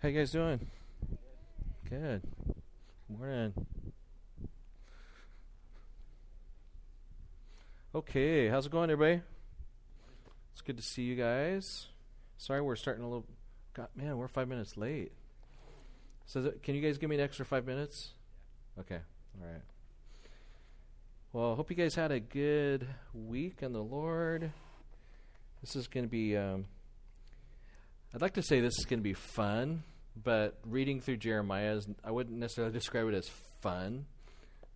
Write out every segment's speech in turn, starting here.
How you guys doing? Good. Morning. Okay, how's it going, everybody? It's good to see you guys. Sorry, we're starting a little. God, man, we're five minutes late. So, th- can you guys give me an extra five minutes? Okay, all right. Well, hope you guys had a good week in the Lord. This is going to be. Um, I'd like to say this is going to be fun, but reading through Jeremiah, is, I wouldn't necessarily describe it as fun,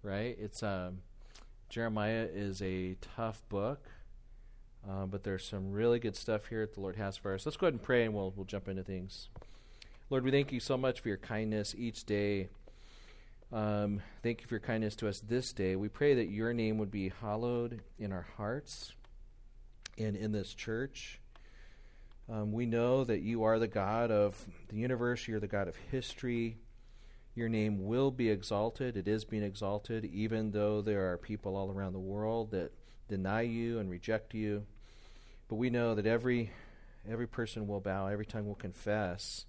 right? It's um, Jeremiah is a tough book, uh, but there's some really good stuff here that the Lord has for us. Let's go ahead and pray, and we'll we'll jump into things. Lord, we thank you so much for your kindness each day. Um, thank you for your kindness to us this day. We pray that your name would be hallowed in our hearts and in this church. Um, we know that you are the God of the universe, you're the God of history. Your name will be exalted. It is being exalted, even though there are people all around the world that deny you and reject you. But we know that every every person will bow, every tongue will confess,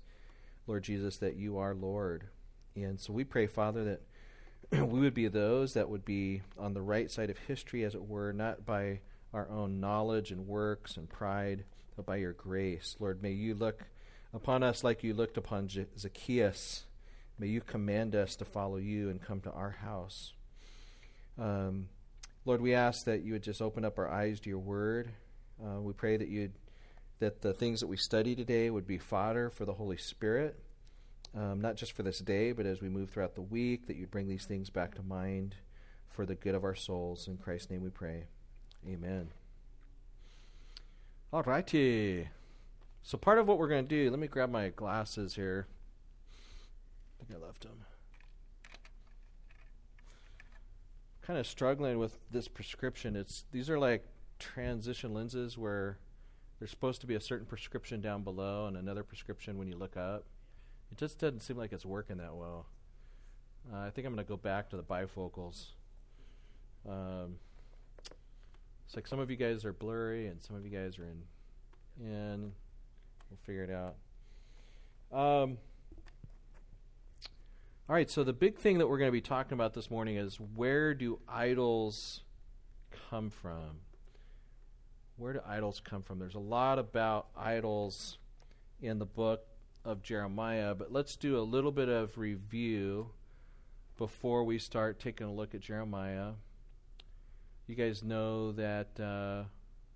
Lord Jesus, that you are Lord. And so we pray, Father, that we would be those that would be on the right side of history, as it were, not by our own knowledge and works and pride, but by your grace. Lord, may you look upon us like you looked upon Zacchaeus. May you command us to follow you and come to our house. Um, Lord, we ask that you would just open up our eyes to your word. Uh, we pray that you that the things that we study today would be fodder for the Holy Spirit, um, not just for this day, but as we move throughout the week, that you'd bring these things back to mind for the good of our souls. In Christ's name we pray. Amen. All righty. So, part of what we're going to do, let me grab my glasses here. I think I left them. Kind of struggling with this prescription. It's these are like transition lenses where there's supposed to be a certain prescription down below and another prescription when you look up. It just doesn't seem like it's working that well. Uh, I think I'm going to go back to the bifocals. Um, it's like some of you guys are blurry and some of you guys are in. And we'll figure it out. Um, all right, so the big thing that we're going to be talking about this morning is where do idols come from? Where do idols come from? There's a lot about idols in the book of Jeremiah, but let's do a little bit of review before we start taking a look at Jeremiah. You guys know that uh,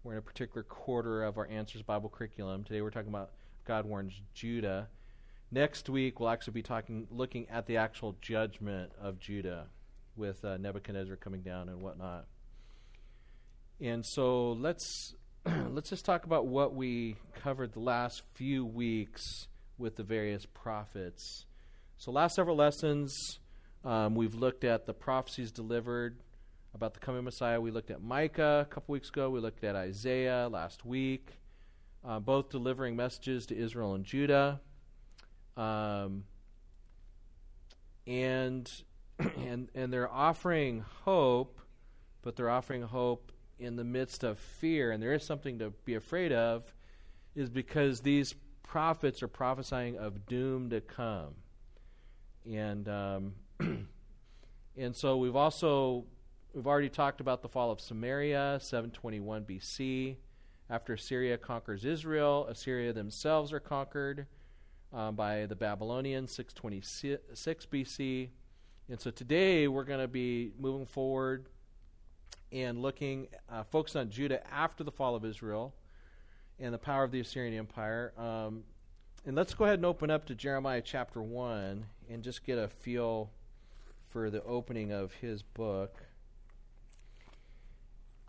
we're in a particular quarter of our Answers Bible curriculum. Today we're talking about God warns Judah. Next week we'll actually be talking, looking at the actual judgment of Judah, with uh, Nebuchadnezzar coming down and whatnot. And so let's let's just talk about what we covered the last few weeks with the various prophets. So last several lessons, um, we've looked at the prophecies delivered about the coming Messiah. We looked at Micah a couple weeks ago. We looked at Isaiah last week, uh, both delivering messages to Israel and Judah. Um, and and and they're offering hope, but they're offering hope in the midst of fear. And there is something to be afraid of, is because these prophets are prophesying of doom to come. And um, and so we've also we've already talked about the fall of Samaria, 721 BC. After Assyria conquers Israel, Assyria themselves are conquered um, by the Babylonians, 626 BC. And so today we're going to be moving forward and looking, uh, focused on Judah after the fall of Israel and the power of the Assyrian Empire. Um, and let's go ahead and open up to Jeremiah chapter 1 and just get a feel for the opening of his book.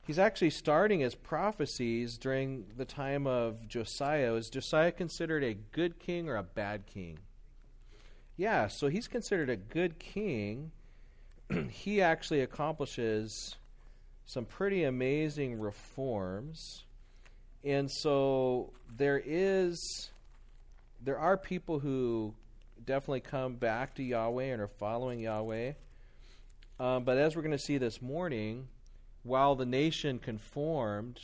He's actually starting his prophecies during the time of Josiah. Is Josiah considered a good king or a bad king? Yeah, so he's considered a good king. he actually accomplishes some pretty amazing reforms. And so there is there are people who definitely come back to Yahweh and are following Yahweh. Um, but as we're going to see this morning, while the nation conformed,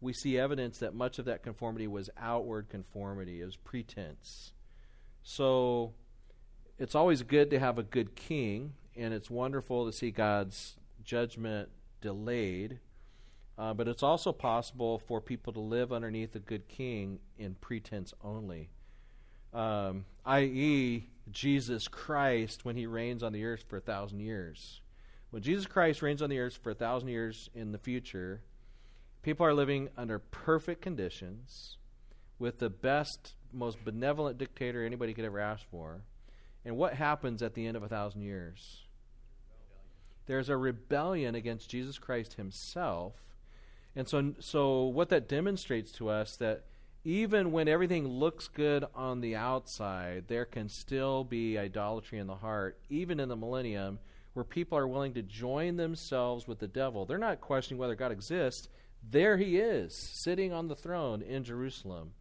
we see evidence that much of that conformity was outward conformity, it was pretense. So it's always good to have a good king, and it's wonderful to see God's judgment delayed. Uh, but it's also possible for people to live underneath a good king in pretense only, um, i.e., Jesus Christ when he reigns on the earth for a thousand years. When Jesus Christ reigns on the earth for a thousand years in the future, people are living under perfect conditions with the best, most benevolent dictator anybody could ever ask for. And what happens at the end of a thousand years? There's a rebellion against Jesus Christ himself. And so, so what that demonstrates to us that even when everything looks good on the outside, there can still be idolatry in the heart, even in the millennium, where people are willing to join themselves with the devil. They're not questioning whether God exists. There he is, sitting on the throne in Jerusalem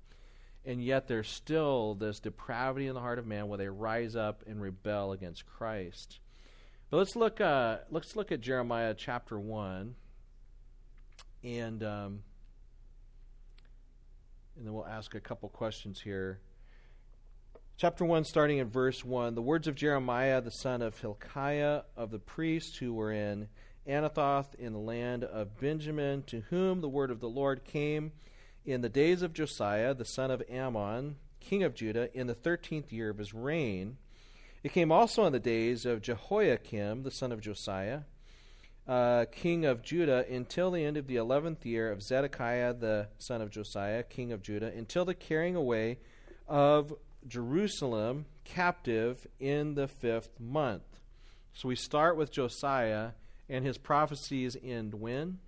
and yet there's still this depravity in the heart of man where they rise up and rebel against Christ. But let's look. Uh, let's look at Jeremiah chapter one, and um, and then we'll ask a couple questions here. Chapter 1, starting in verse 1. The words of Jeremiah, the son of Hilkiah, of the priests who were in Anathoth in the land of Benjamin, to whom the word of the Lord came in the days of Josiah, the son of Amon, king of Judah, in the thirteenth year of his reign. It came also in the days of Jehoiakim, the son of Josiah, uh, king of Judah, until the end of the eleventh year of Zedekiah, the son of Josiah, king of Judah, until the carrying away of Jerusalem captive in the fifth month. So we start with Josiah, and his prophecies end when?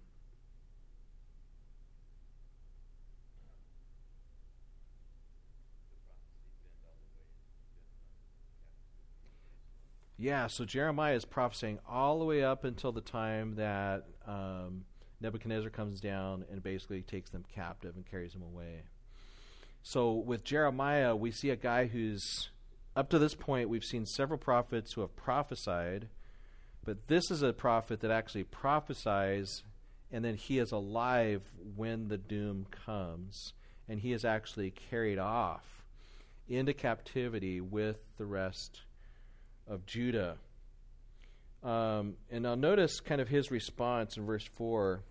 Yeah, so Jeremiah is prophesying all the way up until the time that um, Nebuchadnezzar comes down and basically takes them captive and carries them away. So with Jeremiah, we see a guy who's, up to this point, we've seen several prophets who have prophesied, but this is a prophet that actually prophesies, and then he is alive when the doom comes, and he is actually carried off into captivity with the rest of Judah. Um, and now notice kind of his response in verse 4.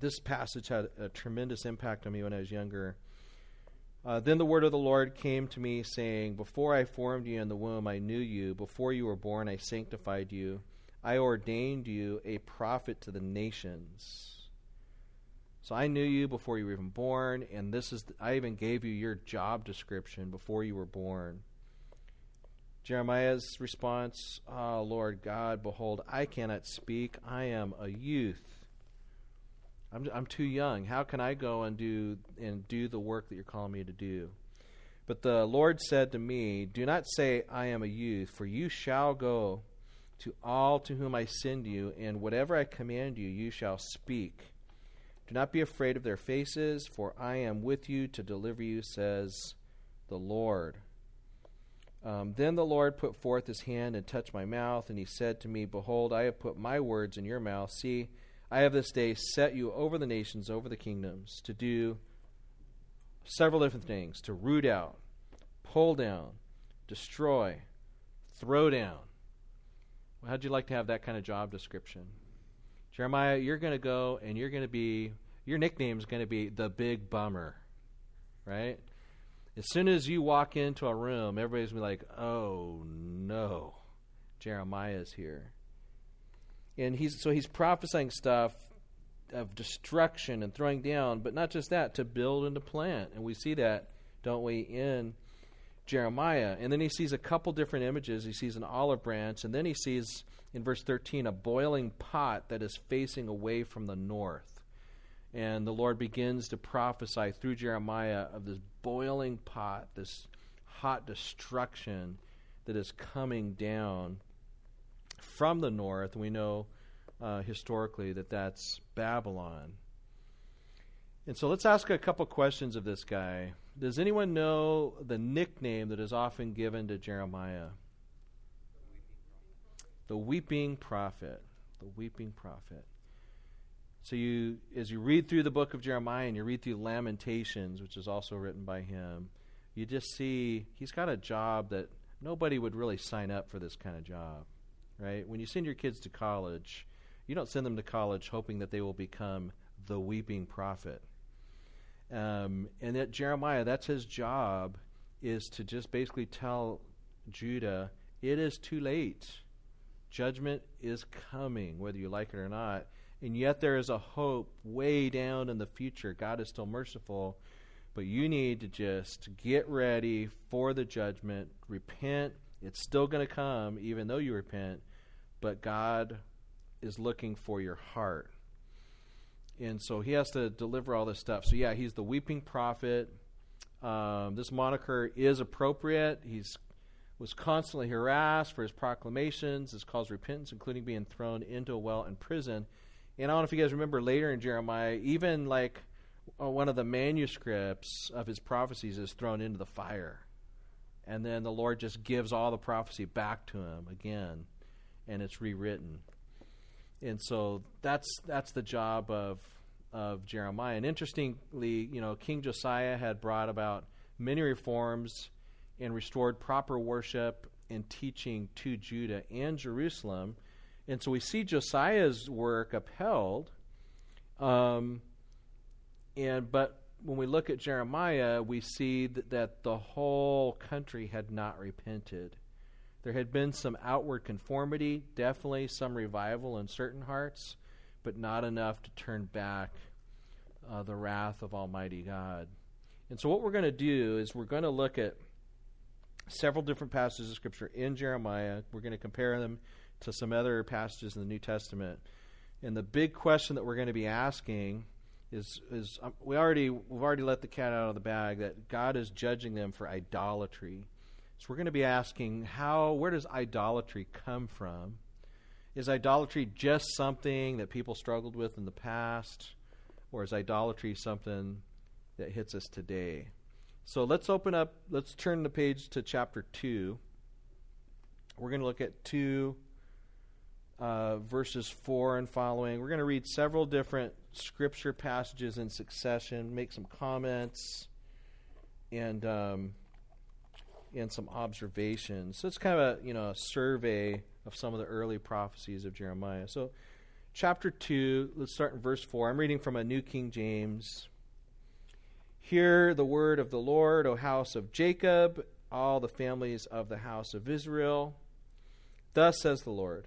This passage had a tremendous impact on me when I was younger. Uh, then the word of the Lord came to me, saying, Before I formed you in the womb, I knew you. Before you were born, I sanctified you. I ordained you a prophet to the nations. So I knew you before you were even born, and this is the, I even gave you your job description before you were born. Jeremiah's response, Ah, oh, Lord God, behold, I cannot speak. I am a youth. I'm, I'm too young. How can I go and do and do the work that you're calling me to do? But the Lord said to me, Do not say, I am a youth, for you shall go to all to whom I send you, and whatever I command you, you shall speak. Do not be afraid of their faces, for I am with you to deliver you, says the Lord. Um, then the Lord put forth his hand and touched my mouth, and he said to me, Behold, I have put my words in your mouth. See, I have this day set you over the nations, over the kingdoms, to do several different things to root out, pull down, destroy, throw down. Well, how'd you like to have that kind of job description? Jeremiah, you're going to go and you're going to be, your nickname is going to be the big bummer, right? As soon as you walk into a room, everybody's gonna be like, "Oh no, Jeremiah's here." And he's so he's prophesying stuff of destruction and throwing down, but not just that, to build and to plant. And we see that, don't we, in Jeremiah. And then he sees a couple different images. He sees an olive branch, and then he sees in verse 13 a boiling pot that is facing away from the north. And the Lord begins to prophesy through Jeremiah of this boiling pot, this hot destruction that is coming down from the north. We know uh, historically that that's Babylon. And so let's ask a couple questions of this guy. Does anyone know the nickname that is often given to Jeremiah? The weeping prophet. The weeping prophet. So you, as you read through the book of Jeremiah and you read through Lamentations, which is also written by him, you just see he's got a job that nobody would really sign up for this kind of job, right? When you send your kids to college, you don't send them to college hoping that they will become the weeping prophet. Um, and that Jeremiah, that's his job, is to just basically tell Judah, it is too late. Judgment is coming, whether you like it or not. And yet there is a hope way down in the future. God is still merciful. But you need to just get ready for the judgment. Repent. It's still going to come, even though you repent. But God is looking for your heart. And so he has to deliver all this stuff. So, yeah, he's the weeping prophet. Um, this moniker is appropriate. He's was constantly harassed for his proclamations. This caused repentance, including being thrown into a well in prison. And I don't know if you guys remember later in Jeremiah, even like uh, one of the manuscripts of his prophecies is thrown into the fire. And then the Lord just gives all the prophecy back to him again, and it's rewritten and so that's that's the job of of Jeremiah. And interestingly, you know, King Josiah had brought about many reforms and restored proper worship and teaching to Judah and Jerusalem. And so we see Josiah's work upheld. Um, and but when we look at Jeremiah, we see that, that the whole country had not repented. There had been some outward conformity, definitely some revival in certain hearts, but not enough to turn back uh, the wrath of Almighty God. And so, what we're going to do is we're going to look at several different passages of Scripture in Jeremiah. We're going to compare them to some other passages in the New Testament. And the big question that we're going to be asking is is um, we already we've already let the cat out of the bag that God is judging them for idolatry. So we're going to be asking how where does idolatry come from? Is idolatry just something that people struggled with in the past or is idolatry something that hits us today? So let's open up let's turn the page to chapter 2. We're going to look at 2 uh, verses 4 and following. We're going to read several different scripture passages in succession, make some comments, and um, and some observations. So it's kind of a you know a survey of some of the early prophecies of Jeremiah. So chapter two, let's start in verse four. I'm reading from a New King James. Hear the word of the Lord, O house of Jacob, all the families of the house of Israel. Thus says the Lord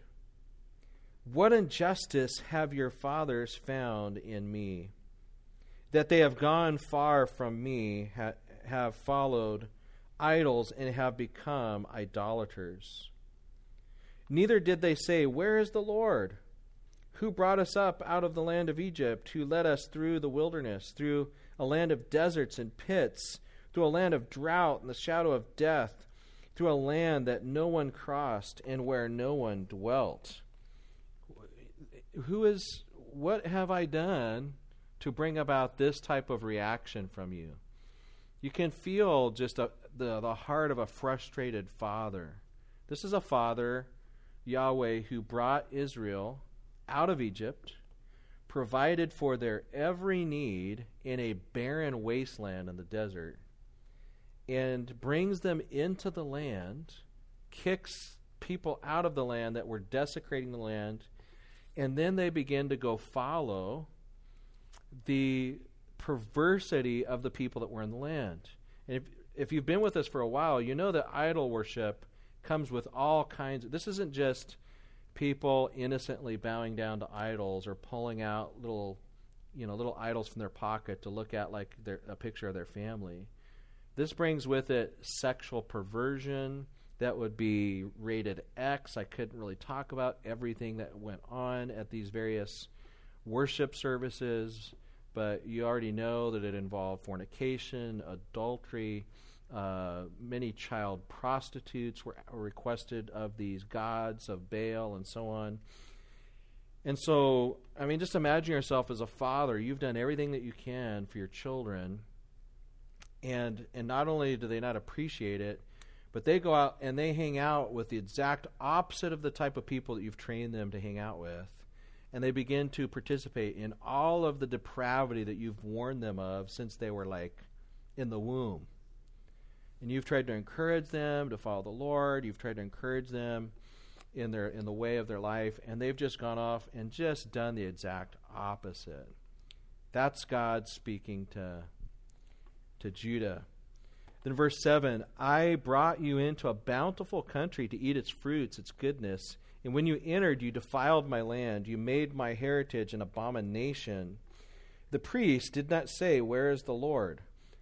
What injustice have your fathers found in me? That they have gone far from me, ha- have followed idols and have become idolaters. Neither did they say, Where is the Lord? Who brought us up out of the land of Egypt, who led us through the wilderness, through a land of deserts and pits, through a land of drought and the shadow of death, through a land that no one crossed and where no one dwelt? Who is, what have I done to bring about this type of reaction from you? You can feel just a, the, the heart of a frustrated father. This is a father, Yahweh, who brought Israel out of Egypt, provided for their every need in a barren wasteland in the desert, and brings them into the land, kicks people out of the land that were desecrating the land, and then they begin to go follow the perversity of the people that were in the land. And if, if you've been with us for a while, you know that idol worship comes with all kinds of, this isn't just people innocently bowing down to idols or pulling out little you know little idols from their pocket to look at like their, a picture of their family. This brings with it sexual perversion that would be rated x. I couldn't really talk about everything that went on at these various worship services but you already know that it involved fornication, adultery. Uh, many child prostitutes were, requested of these gods of Baal and so on. And so, I mean, just imagine yourself as a father. You've done everything that you can for your children, and and not only do they not appreciate it, but they go out and they hang out with the exact opposite of the type of people that you've trained them to hang out with and they begin to participate in all of the depravity that you've warned them of since they were like in the womb. and you've tried to encourage them to follow the Lord. You've tried to encourage them in their in the way of their life, and they've just gone off and just done the exact opposite. That's God speaking to to Judah. Then verse 7, I brought you into a bountiful country to eat its fruits, its goodness. And when you entered, you defiled my land. You made my heritage an abomination. The priests did not say, Where is the Lord?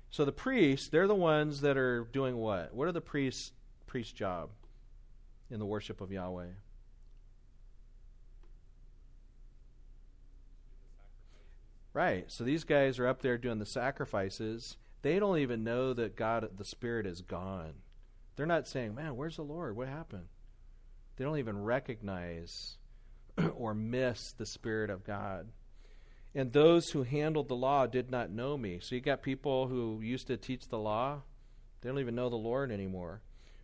So the priests, they're the ones that are doing what? What are the priests' priest's job in the worship of Yahweh? Right. So these guys are up there doing the sacrifices. They don't even know that God, the Spirit, is gone. They're not saying, Man, where's the Lord? What happened? They don't even recognize or miss the Spirit of God. And those who handled the law did not know me. So you got people who used to teach the law, they don't even know the Lord anymore.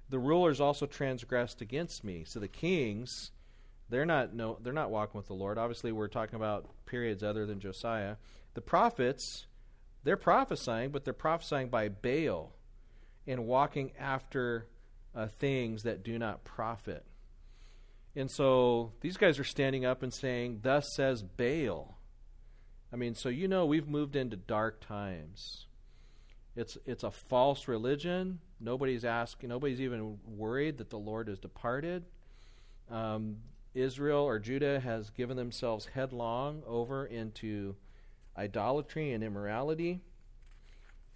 The rulers also transgressed against me. So the kings, they're not no they're not walking with the Lord. Obviously we're talking about periods other than Josiah. The prophets, they're prophesying, but they're prophesying by Baal and walking after uh, things that do not profit. And so these guys are standing up and saying, Thus says Baal. I mean, so you know we've moved into dark times. It's it's a false religion. Nobody's asking. Nobody's even worried that the Lord has departed. Um, Israel or Judah has given themselves headlong over into idolatry and immorality.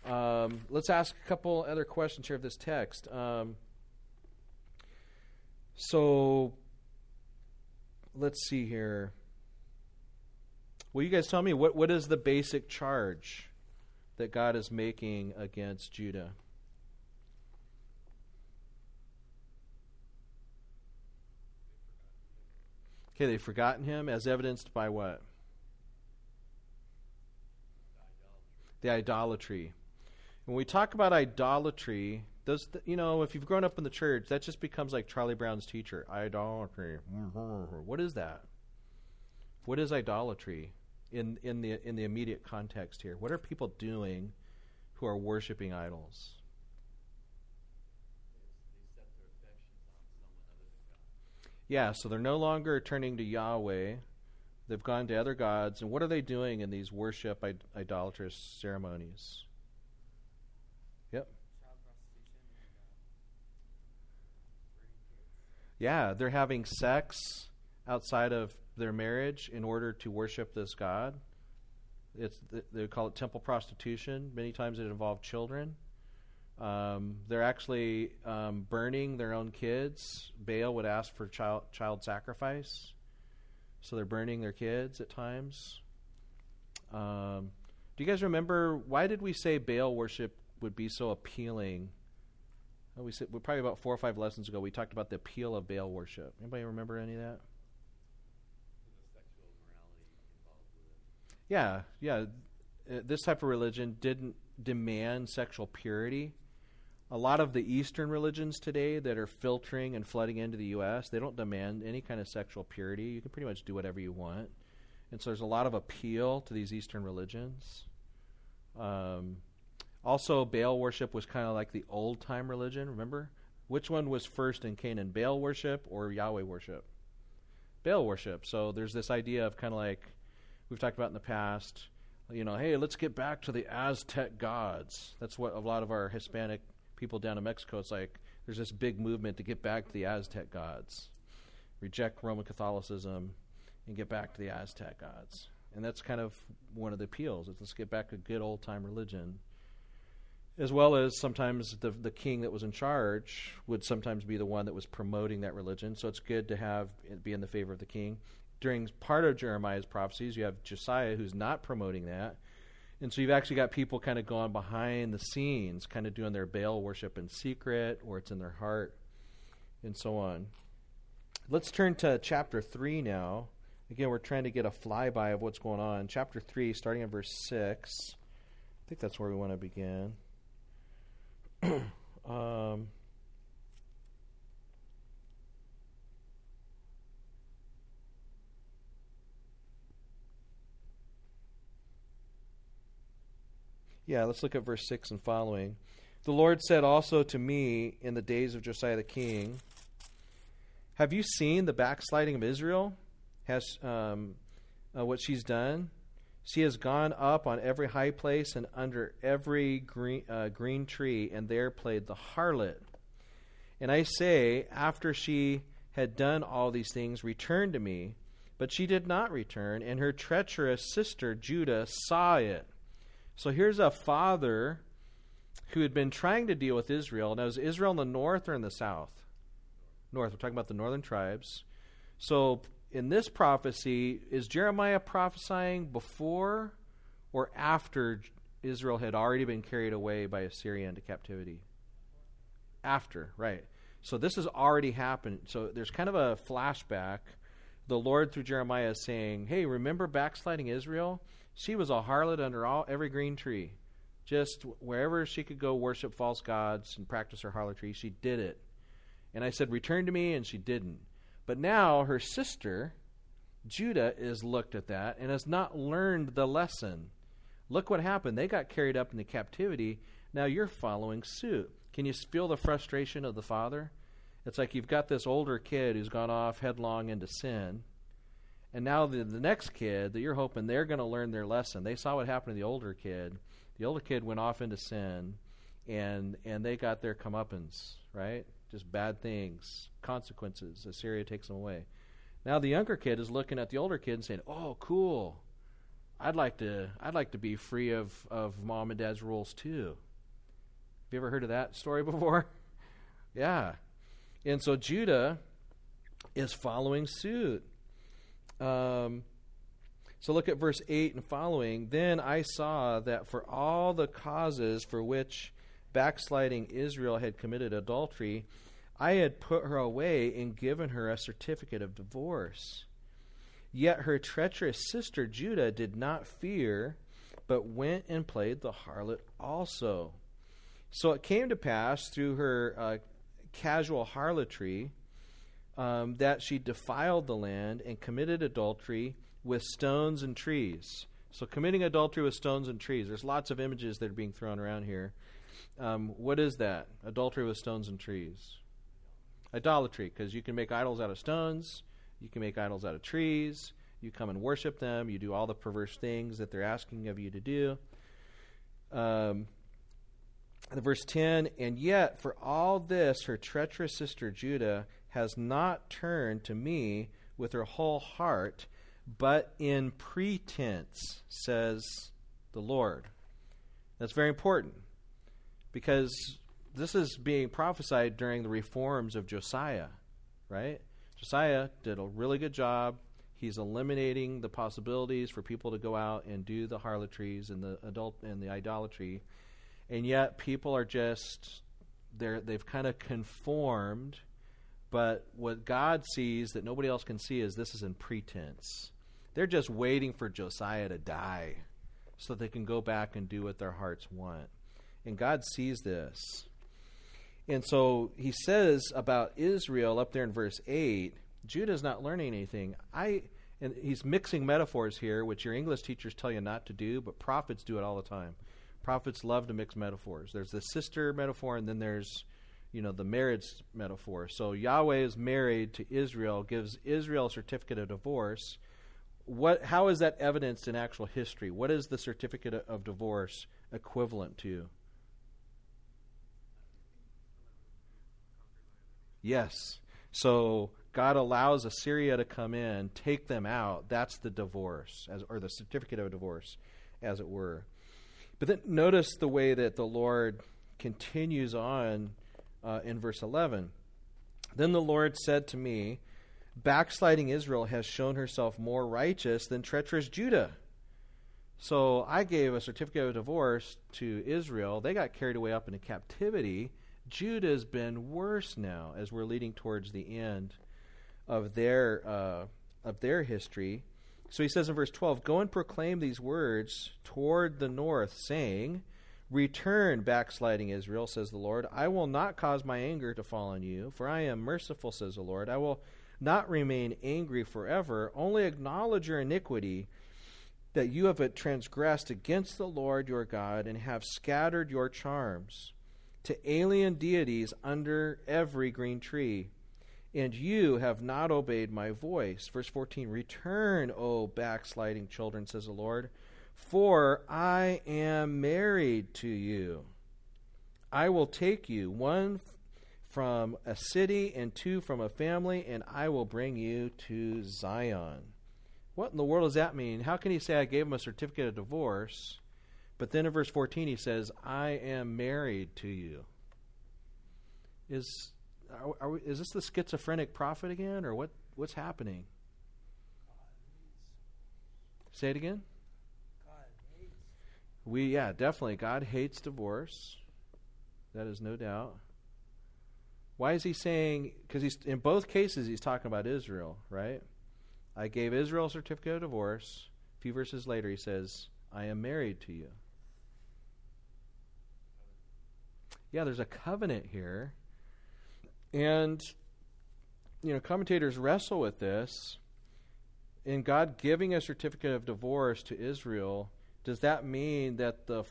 Um, let's ask a couple other questions here of this text. Um, so let's see here. Will you guys tell me what, what is the basic charge that God is making against Judah? Okay, they've forgotten him as evidenced by what? The idolatry. When we talk about idolatry, does the, you know if you've grown up in the church, that just becomes like Charlie Brown's teacher. Idolatry. What is that? What is idolatry? in in the in the immediate context here? What are people doing who are worshiping idols? Yeah, so they're no longer turning to Yahweh. They've gone to other gods. And what are they doing in these worship Id- idolatrous ceremonies? Yeah, they're having sex outside of their marriage in order to worship this God. It's they call it temple prostitution. Many times it involved children. Um, they're actually um, burning their own kids. Baal would ask for child child sacrifice, so they're burning their kids at times. Um, do you guys remember why did we say Baal worship would be so appealing? We said we probably about four or five lessons ago we talked about the appeal of Baal worship. Anybody remember any of that? Yeah, yeah. Uh, this type of religion didn't demand sexual purity. A lot of the Eastern religions today that are filtering and flooding into the U.S., they don't demand any kind of sexual purity. You can pretty much do whatever you want. And so there's a lot of appeal to these Eastern religions. Um, also, Baal worship was kind of like the old time religion, remember? Which one was first in Canaan, Baal worship or Yahweh worship? Baal worship. So there's this idea of kind of like we've talked about in the past. You know, hey, let's get back to the Aztec gods. That's what a lot of our Hispanic people down in Mexico. It's like there's this big movement to get back to the Aztec gods, reject Roman Catholicism, and get back to the Aztec gods. And that's kind of one of the appeals. Is let's get back to good old time religion as well as sometimes the the king that was in charge would sometimes be the one that was promoting that religion. So it's good to have be in the favor of the king during part of Jeremiah's prophecies, you have Josiah who's not promoting that. And so you've actually got people kind of going behind the scenes, kind of doing their Baal worship in secret, or it's in their heart, and so on. Let's turn to chapter 3 now. Again, we're trying to get a flyby of what's going on. Chapter 3, starting at verse 6. I think that's where we want to begin. um, Yeah, let's look at verse 6 and following. The Lord said also to me in the days of Josiah the king, Have you seen the backsliding of Israel? Has um, uh, what she's done? She has gone up on every high place and under every green, uh, green tree, and there played the harlot. And I say, after she had done all these things, return to me. But she did not return, and her treacherous sister Judah saw it. So here's a father who had been trying to deal with Israel. Now, is Israel in the north or in the south? North. We're talking about the northern tribes. So in this prophecy, is Jeremiah prophesying before or after Israel had already been carried away by Assyria into captivity? After, right. So this has already happened. So there's kind of a flashback. The Lord through Jeremiah is saying, Hey, remember backsliding Israel? She was a harlot under all every green tree. Just wherever she could go worship false gods and practice her harlotry, she did it. And I said, Return to me, and she didn't. But now her sister, Judah, is looked at that and has not learned the lesson. Look what happened. They got carried up into captivity. Now you're following suit. Can you feel the frustration of the father? It's like you've got this older kid who's gone off headlong into sin. And now the, the next kid that you're hoping they're going to learn their lesson. They saw what happened to the older kid. The older kid went off into sin, and and they got their comeuppance, right? Just bad things, consequences. Assyria takes them away. Now the younger kid is looking at the older kid and saying, "Oh, cool. I'd like to I'd like to be free of of mom and dad's rules too." Have you ever heard of that story before? yeah. And so Judah is following suit. Um, so look at verse 8 and following. Then I saw that for all the causes for which backsliding Israel had committed adultery, I had put her away and given her a certificate of divorce. Yet her treacherous sister Judah did not fear, but went and played the harlot also. So it came to pass through her uh, casual harlotry um, that she defiled the land and committed adultery with stones and trees. So committing adultery with stones and trees. There's lots of images that are being thrown around here. Um, what is that? Adultery with stones and trees. Idolatry, because you can make idols out of stones, you can make idols out of trees, you come and worship them, you do all the perverse things that they're asking of you to do. Um, verse 10 And yet, for all this, her treacherous sister Judah has not turned to me with her whole heart, but in pretense, says the Lord. That's very important because this is being prophesied during the reforms of Josiah, right? Josiah did a really good job. He's eliminating the possibilities for people to go out and do the harlotries and the adult and the idolatry, and yet people are just they're they've kind of conformed. But what God sees that nobody else can see is this is in pretense. They're just waiting for Josiah to die so that they can go back and do what their hearts want. And God sees this. And so he says about Israel up there in verse 8, Judah's not learning anything. I and he's mixing metaphors here, which your English teachers tell you not to do, but prophets do it all the time. Prophets love to mix metaphors. There's the sister metaphor, and then there's, you know, the marriage metaphor. So Yahweh is married to Israel, gives Israel a certificate of divorce. What? How is that evidenced in actual history? What is the certificate of divorce equivalent to? Yes. So God allows Assyria to come in, take them out. That's the divorce, as, or the certificate of divorce, as it were. But then notice the way that the Lord continues on uh, in verse 11. Then the Lord said to me, Backsliding Israel has shown herself more righteous than treacherous Judah. So I gave a certificate of divorce to Israel. They got carried away up into captivity. Judah's been worse now as we're leading towards the end of their uh, of their history. So he says in verse 12, Go and proclaim these words toward the north, saying, Return, backsliding Israel, says the Lord. I will not cause my anger to fall on you, for I am merciful, says the Lord. I will not remain angry forever. Only acknowledge your iniquity, that you have transgressed against the Lord your God, and have scattered your charms. To alien deities under every green tree. And you have not obeyed my voice. Verse 14 Return, O backsliding children, says the Lord, for I am married to you. I will take you, one from a city and two from a family, and I will bring you to Zion. What in the world does that mean? How can he say I gave him a certificate of divorce? But then in verse 14 he says, I am married to you. Is, are, are is this the schizophrenic prophet again, or what, what's happening? Say it again. God hates. We, yeah, definitely. God hates divorce. That is no doubt. Why is he saying? Because he's in both cases he's talking about Israel, right? I gave Israel a certificate of divorce. A few verses later, he says, "I am married to you." Yeah, there's a covenant here, and you know commentators wrestle with this. In God giving a certificate of divorce to Israel, does that mean that the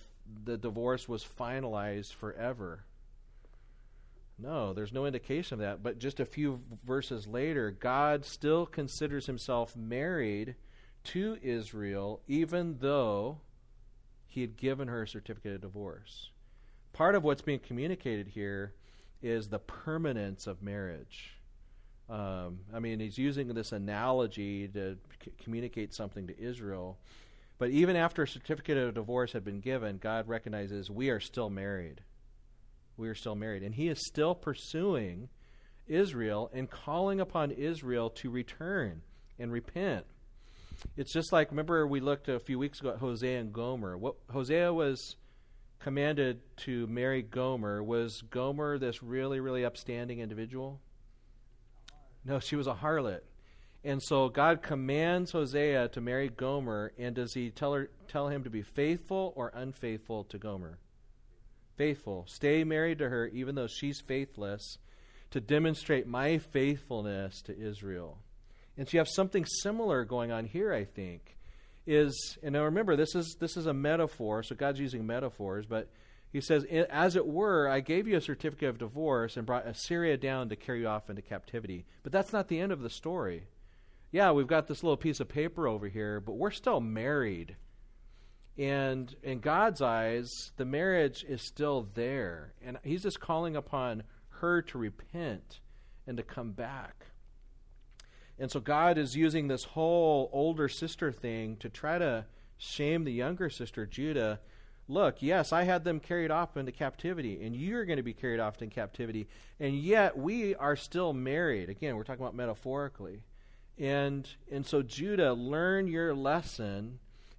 the divorce was finalized forever? No, there's no indication of that. But just a few verses later, God still considers himself married to Israel, even though he had given her a certificate of divorce. Part of what's being communicated here is the permanence of marriage. Um, I mean, he's using this analogy to c- communicate something to Israel. But even after a certificate of divorce had been given, God recognizes we are still married we are still married. And he is still pursuing Israel and calling upon Israel to return and repent. It's just like, remember, we looked a few weeks ago at Hosea and Gomer. What Hosea was commanded to marry Gomer. Was Gomer this really, really upstanding individual? No, she was a harlot. And so God commands Hosea to marry Gomer, and does he tell her tell him to be faithful or unfaithful to Gomer? faithful. Stay married to her, even though she's faithless, to demonstrate my faithfulness to Israel. And so you have something similar going on here, I think. Is and now remember this is this is a metaphor, so God's using metaphors, but he says, As it were, I gave you a certificate of divorce and brought Assyria down to carry you off into captivity. But that's not the end of the story. Yeah, we've got this little piece of paper over here, but we're still married. And in God's eyes, the marriage is still there. And He's just calling upon her to repent and to come back. And so God is using this whole older sister thing to try to shame the younger sister, Judah. Look, yes, I had them carried off into captivity, and you're going to be carried off into captivity, and yet we are still married. Again, we're talking about metaphorically. And and so Judah, learn your lesson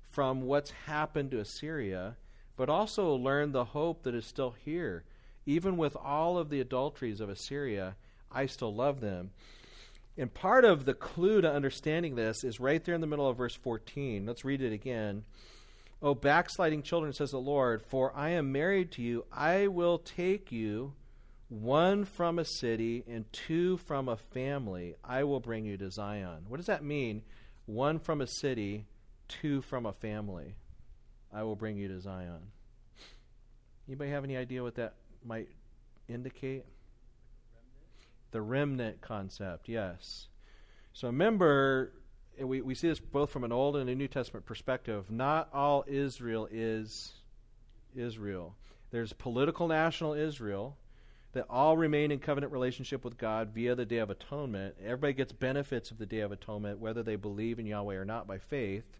from what's happened to Assyria, but also learn the hope that is still here. Even with all of the adulteries of Assyria, I still love them. And part of the clue to understanding this is right there in the middle of verse 14. Let's read it again. O backsliding children, says the Lord, for I am married to you. I will take you, one from a city and two from a family. I will bring you to Zion. What does that mean? One from a city two from a family, I will bring you to Zion. Anybody have any idea what that might indicate? The remnant concept, yes. So remember, eh, we, we see this both from an Old and a New Testament perspective. Not all Israel is Israel. There's political national Israel that all remain in covenant relationship with God via the Day of Atonement. Everybody gets benefits of the Day of Atonement, whether they believe in Yahweh or not by faith.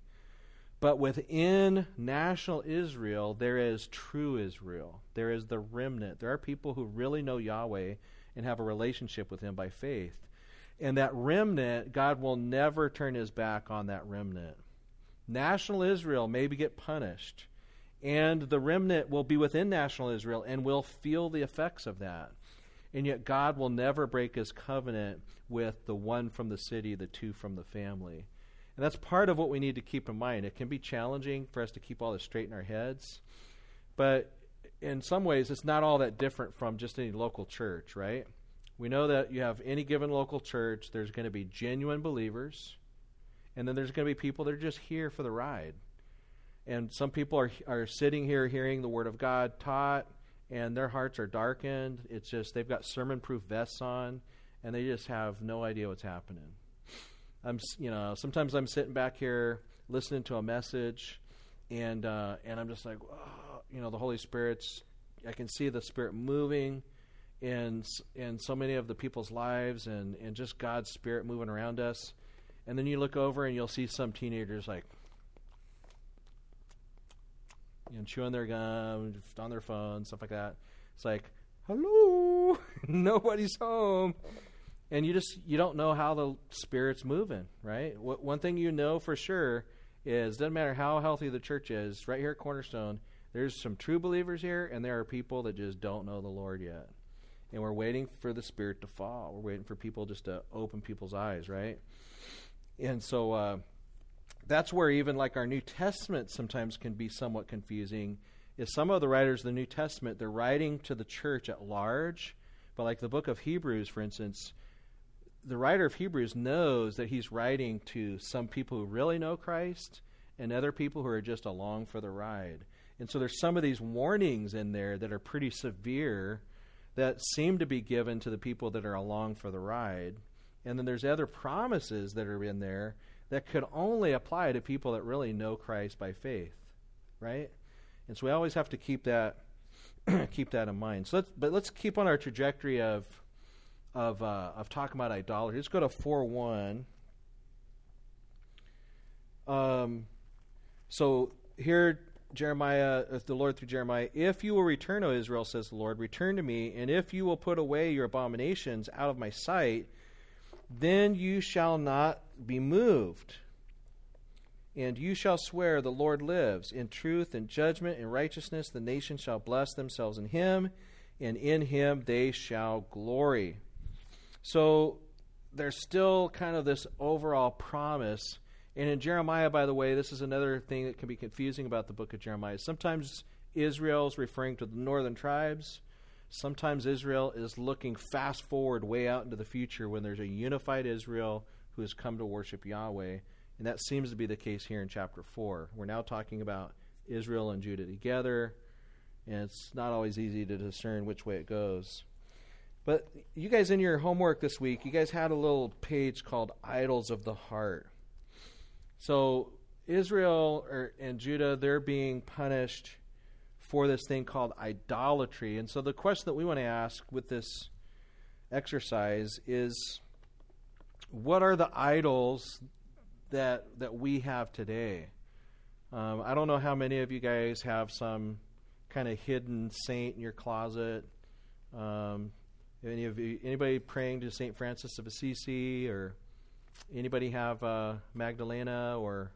But within national Israel, there is true Israel. There is the remnant. There are people who really know Yahweh and have a relationship with Him by faith. And that remnant, God will never turn His back on that remnant. National Israel maybe get punished, and the remnant will be within national Israel and will feel the effects of that. And yet, God will never break His covenant with the one from the city, the two from the family. And that's part of what we need to keep in mind. It can be challenging for us to keep all this straight in our heads, but in some ways, it's not all that different from just any local church, right? We know that you have any given local church, there's going to be genuine believers, and then there's going to be people that are just here for the ride. And some people are, are sitting here hearing the Word of God taught, and their hearts are darkened. It's just they've got sermon-proof vests on, and they just have no idea what's happening. I'm, you know, sometimes I'm sitting back here listening to a message, and uh, and I'm just like, oh, you know, the Holy Spirit's. I can see the Spirit moving in in so many of the people's lives, and and just God's Spirit moving around us. And then you look over and you'll see some teenagers like you know, chewing their gum on their phone, stuff like that. It's like, hello, nobody's home, and you just you don't know how the spirit's moving, right? One thing you know for sure is doesn't matter how healthy the church is. Right here at Cornerstone, there's some true believers here, and there are people that just don't know the Lord yet, and we're waiting for the Spirit to fall. We're waiting for people just to open people's eyes, right? And so. Uh, that's where even like our New Testament sometimes can be somewhat confusing. Is some of the writers of the New Testament they're writing to the church at large, but like the book of Hebrews, for instance, the writer of Hebrews knows that he's writing to some people who really know Christ and other people who are just along for the ride. And so there's some of these warnings in there that are pretty severe that seem to be given to the people that are along for the ride. And then there's other promises that are in there that could only apply to people that really know Christ by faith, right? And so we always have to keep that keep that in mind. So let's, but let's keep on our trajectory of of uh, of talking about idolatry. Let's go to four one. Um, so here Jeremiah, uh, the Lord through Jeremiah, if you will return, O Israel, says the Lord, return to me, and if you will put away your abominations out of my sight, then you shall not be moved. And you shall swear, The Lord lives. In truth and judgment and righteousness, the nations shall bless themselves in him, and in him they shall glory. So there's still kind of this overall promise. And in Jeremiah, by the way, this is another thing that can be confusing about the book of Jeremiah. Sometimes Israel is referring to the northern tribes, Sometimes Israel is looking fast forward way out into the future when there's a unified Israel who has come to worship Yahweh. And that seems to be the case here in chapter 4. We're now talking about Israel and Judah together, and it's not always easy to discern which way it goes. But you guys, in your homework this week, you guys had a little page called Idols of the Heart. So Israel or, and Judah, they're being punished for this thing called idolatry. And so the question that we want to ask with this exercise is what are the idols that that we have today? Um, I don't know how many of you guys have some kind of hidden saint in your closet. Um, any of you, anybody praying to Saint Francis of Assisi, or anybody have uh, Magdalena, or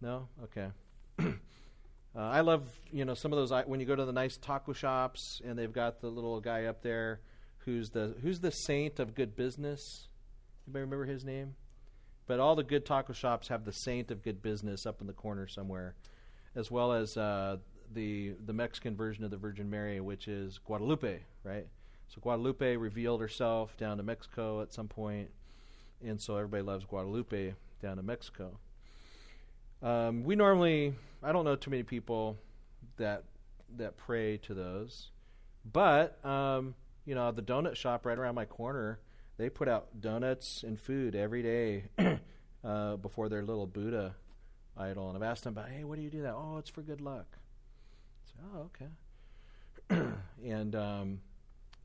no? Okay. Uh, I love you know some of those when you go to the nice taco shops and they've got the little guy up there who's the who's the saint of good business. Anybody remember his name? But all the good taco shops have the saint of good business up in the corner somewhere, as well as uh, the the Mexican version of the Virgin Mary, which is Guadalupe, right? So Guadalupe revealed herself down to Mexico at some point, and so everybody loves Guadalupe down in Mexico. Um, we normally, I don't know too many people that that pray to those, but um, you know, the donut shop right around my corner, they put out donuts and food every day uh, before their little Buddha idol, and I've asked them about, hey, what do you do that? Oh, it's for good luck. Oh, okay. and um,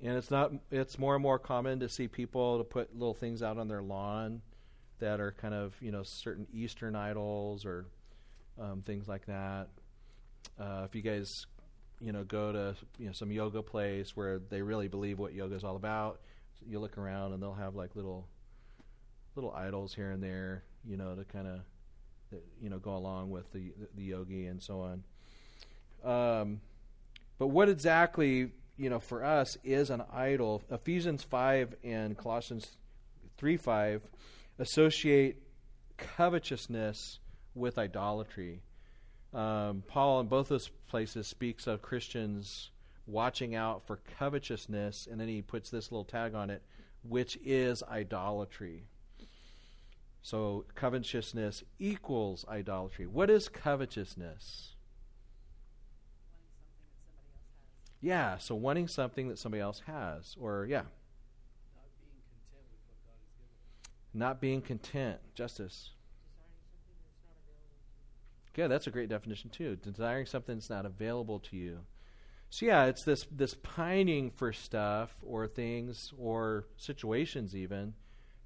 and it's not. It's more and more common to see people to put little things out on their lawn that are kind of you know certain Eastern idols or um, things like that. Uh, if you guys you know go to you know some yoga place where they really believe what yoga is all about, you look around and they'll have like little little idols here and there, you know, to kind of you know go along with the the yogi and so on. Um, but what exactly you know for us is an idol? Ephesians five and Colossians three five associate covetousness with idolatry. Um, Paul, in both those places, speaks of Christians watching out for covetousness, and then he puts this little tag on it, which is idolatry. So, covetousness equals idolatry. What is covetousness? Yeah, so wanting something that somebody else has, or yeah. Not being content. Justice. Okay, that's a great definition too. Desiring something that's not available to you. So yeah, it's this this pining for stuff or things or situations even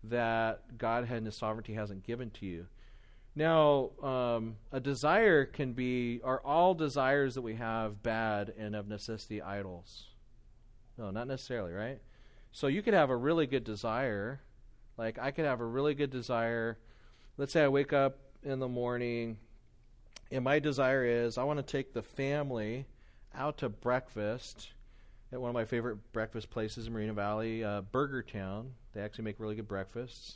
that God had in His sovereignty hasn't given to you. Now, um, a desire can be are all desires that we have bad and of necessity idols? No, not necessarily, right? So you could have a really good desire, like I could have a really good desire. Let's say I wake up in the morning, and my desire is I want to take the family out to breakfast at one of my favorite breakfast places in Moreno Valley, uh, Burger Town. They actually make really good breakfasts.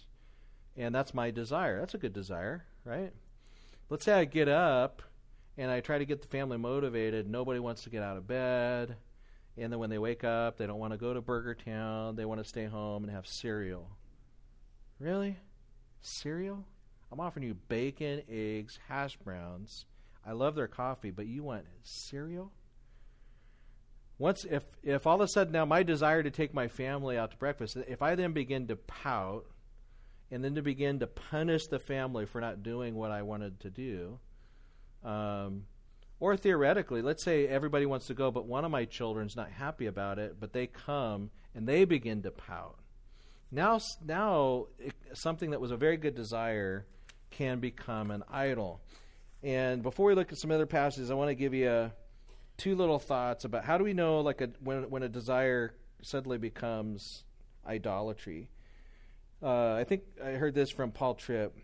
And that's my desire. That's a good desire, right? Let's say I get up and I try to get the family motivated. Nobody wants to get out of bed. And then when they wake up, they don't want to go to Burger Town. They want to stay home and have cereal. Really? Cereal? I'm offering you bacon, eggs, hash browns. I love their coffee, but you want cereal? once if if all of a sudden now my desire to take my family out to breakfast if i then begin to pout and then to begin to punish the family for not doing what i wanted to do. Um, or theoretically let's say everybody wants to go but one of my children's not happy about it but they come and they begin to pout. Now now it, something that was a very good desire can become an idol. And before we look at some other passages i want to give you a two little thoughts about how do we know like a when when a desire suddenly becomes idolatry. Uh, I think I heard this from Paul Tripp.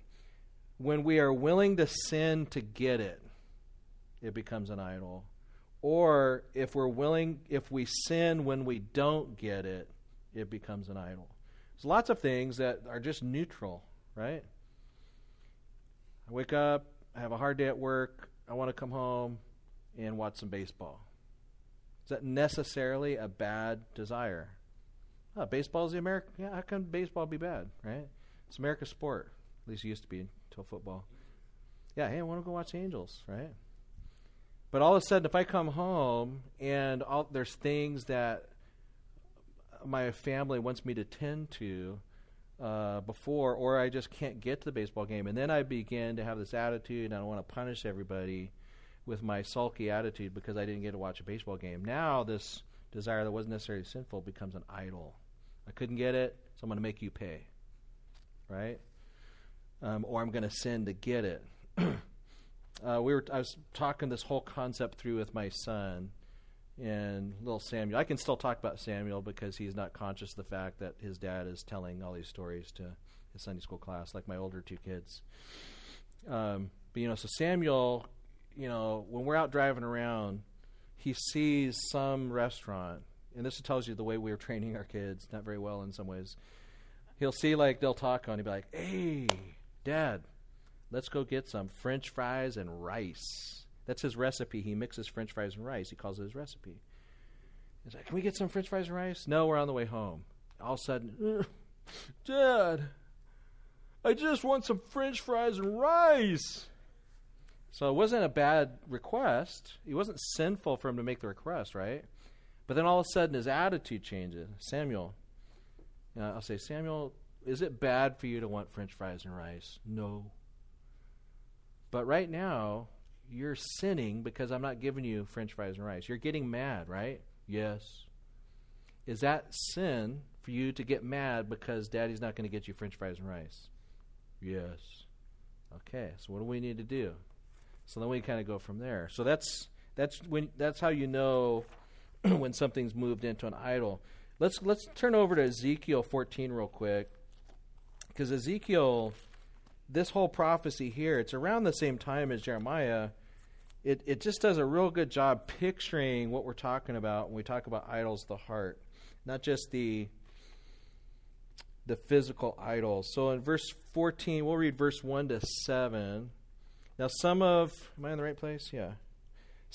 When we are willing to sin to get it, it becomes an idol. Or if we're willing, if we sin when we don't get it, it becomes an idol. There's lots of things that are just neutral, right? I wake up, I have a hard day at work, I want to come home, and watch some baseball. Is that necessarily a bad desire? Oh, baseball is the American. Yeah, how can baseball be bad, right? It's America's sport. At least it used to be until football. Yeah, hey, I want to go watch Angels, right? But all of a sudden, if I come home and all, there's things that my family wants me to tend to uh, before, or I just can't get to the baseball game, and then I begin to have this attitude, and I want to punish everybody with my sulky attitude because I didn't get to watch a baseball game. Now this desire that wasn't necessarily sinful becomes an idol. I couldn't get it, so I'm going to make you pay, right? Um, or I'm going to sin to get it. uh, we were I was talking this whole concept through with my son and little Samuel. I can still talk about Samuel because he's not conscious of the fact that his dad is telling all these stories to his Sunday school class, like my older two kids. Um, but you know, so Samuel you know, when we're out driving around, he sees some restaurant, and this tells you the way we are training our kids, not very well in some ways. He'll see like they'll talk on, he'll be like, "Hey, Dad, let's go get some French fries and rice." That's his recipe. He mixes French fries and rice. He calls it his recipe. He's like, "Can we get some French fries and rice?" No, we're on the way home. All of a sudden, Dad, I just want some French fries and rice. So it wasn't a bad request. It wasn't sinful for him to make the request, right? But then all of a sudden his attitude changes. Samuel, you know, I'll say, Samuel, is it bad for you to want french fries and rice? No. But right now, you're sinning because I'm not giving you french fries and rice. You're getting mad, right? Yes. Is that sin for you to get mad because daddy's not going to get you french fries and rice? Yes. Okay, so what do we need to do? So then we kind of go from there. So that's that's when that's how you know when something's moved into an idol. Let's let's turn over to Ezekiel 14 real quick, because Ezekiel, this whole prophecy here, it's around the same time as Jeremiah. It it just does a real good job picturing what we're talking about when we talk about idols, the heart, not just the the physical idols. So in verse 14, we'll read verse 1 to 7. Now, some of, am I in the right place? Yeah.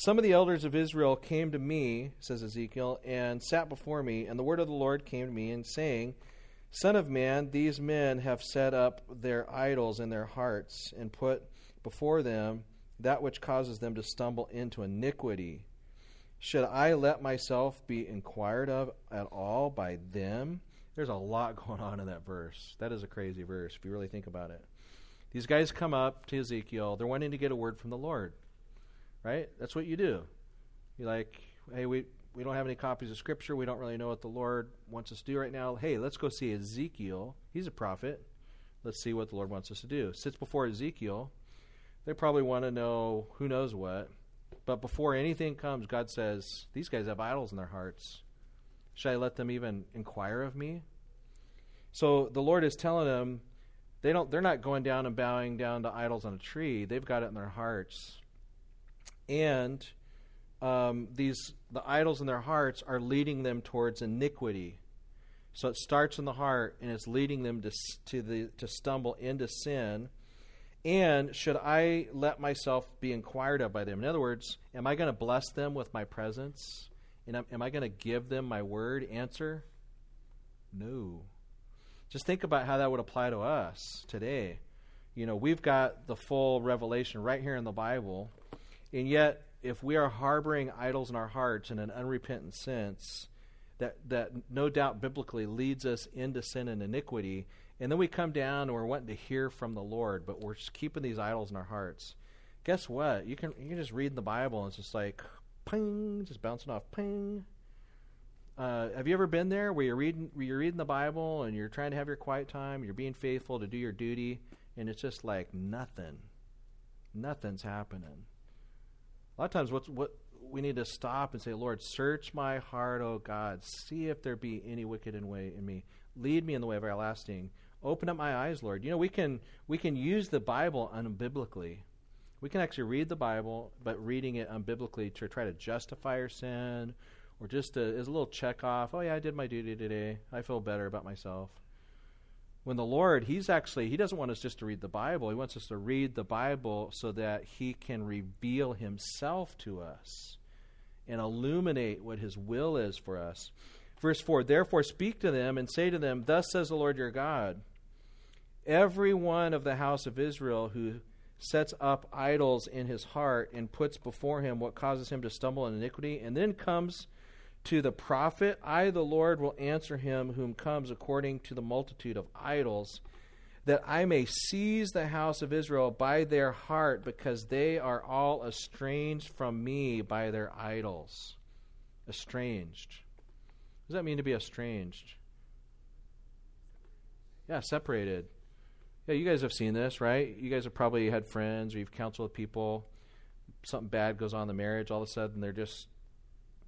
Some of the elders of Israel came to me, says Ezekiel, and sat before me, and the word of the Lord came to me, and saying, Son of man, these men have set up their idols in their hearts, and put before them that which causes them to stumble into iniquity. Should I let myself be inquired of at all by them? There's a lot going on in that verse. That is a crazy verse if you really think about it. These guys come up to Ezekiel. They're wanting to get a word from the Lord. Right? That's what you do. You're like, hey, we, we don't have any copies of Scripture. We don't really know what the Lord wants us to do right now. Hey, let's go see Ezekiel. He's a prophet. Let's see what the Lord wants us to do. Sits before Ezekiel. They probably want to know who knows what. But before anything comes, God says, These guys have idols in their hearts. Should I let them even inquire of me? So the Lord is telling them they don't they're not going down and bowing down to idols on a tree. They've got it in their hearts. And um, these the idols in their hearts are leading them towards iniquity. So it starts in the heart and it's leading them to to the to stumble into sin. And should I let myself be inquired of by them? In other words, am I going to bless them with my presence? And am, am I going to give them my word? Answer: No. Just think about how that would apply to us today. You know, we've got the full revelation right here in the Bible, and yet if we are harboring idols in our hearts in an unrepentant sense, that, that no doubt biblically leads us into sin and iniquity, and then we come down and we're wanting to hear from the Lord, but we're just keeping these idols in our hearts. Guess what? You can you can just read the Bible and it's just like ping, just bouncing off ping. Uh, have you ever been there where you're reading where you're reading the Bible and you're trying to have your quiet time, you're being faithful to do your duty, and it's just like nothing, nothing's happening. A lot of times, what's what we need to stop and say, Lord, search my heart, O God. See if there be any wicked in way in me. Lead me in the way of everlasting. Open up my eyes, Lord. You know, we can we can use the Bible unbiblically. We can actually read the Bible, but reading it unbiblically to try to justify our sin, or just as a little check off. Oh yeah, I did my duty today. I feel better about myself when the Lord, He's actually, He doesn't want us just to read the Bible. He wants us to read the Bible so that He can reveal Himself to us and illuminate what His will is for us. Verse 4 Therefore, speak to them and say to them, Thus says the Lord your God, every one of the house of Israel who sets up idols in his heart and puts before him what causes him to stumble in iniquity, and then comes to the prophet, I, the Lord, will answer him whom comes according to the multitude of idols, that I may seize the house of Israel by their heart, because they are all estranged from me by their idols. Estranged. What does that mean to be estranged? Yeah, separated. Yeah, you guys have seen this, right? You guys have probably had friends or you've counseled people. Something bad goes on in the marriage, all of a sudden they're just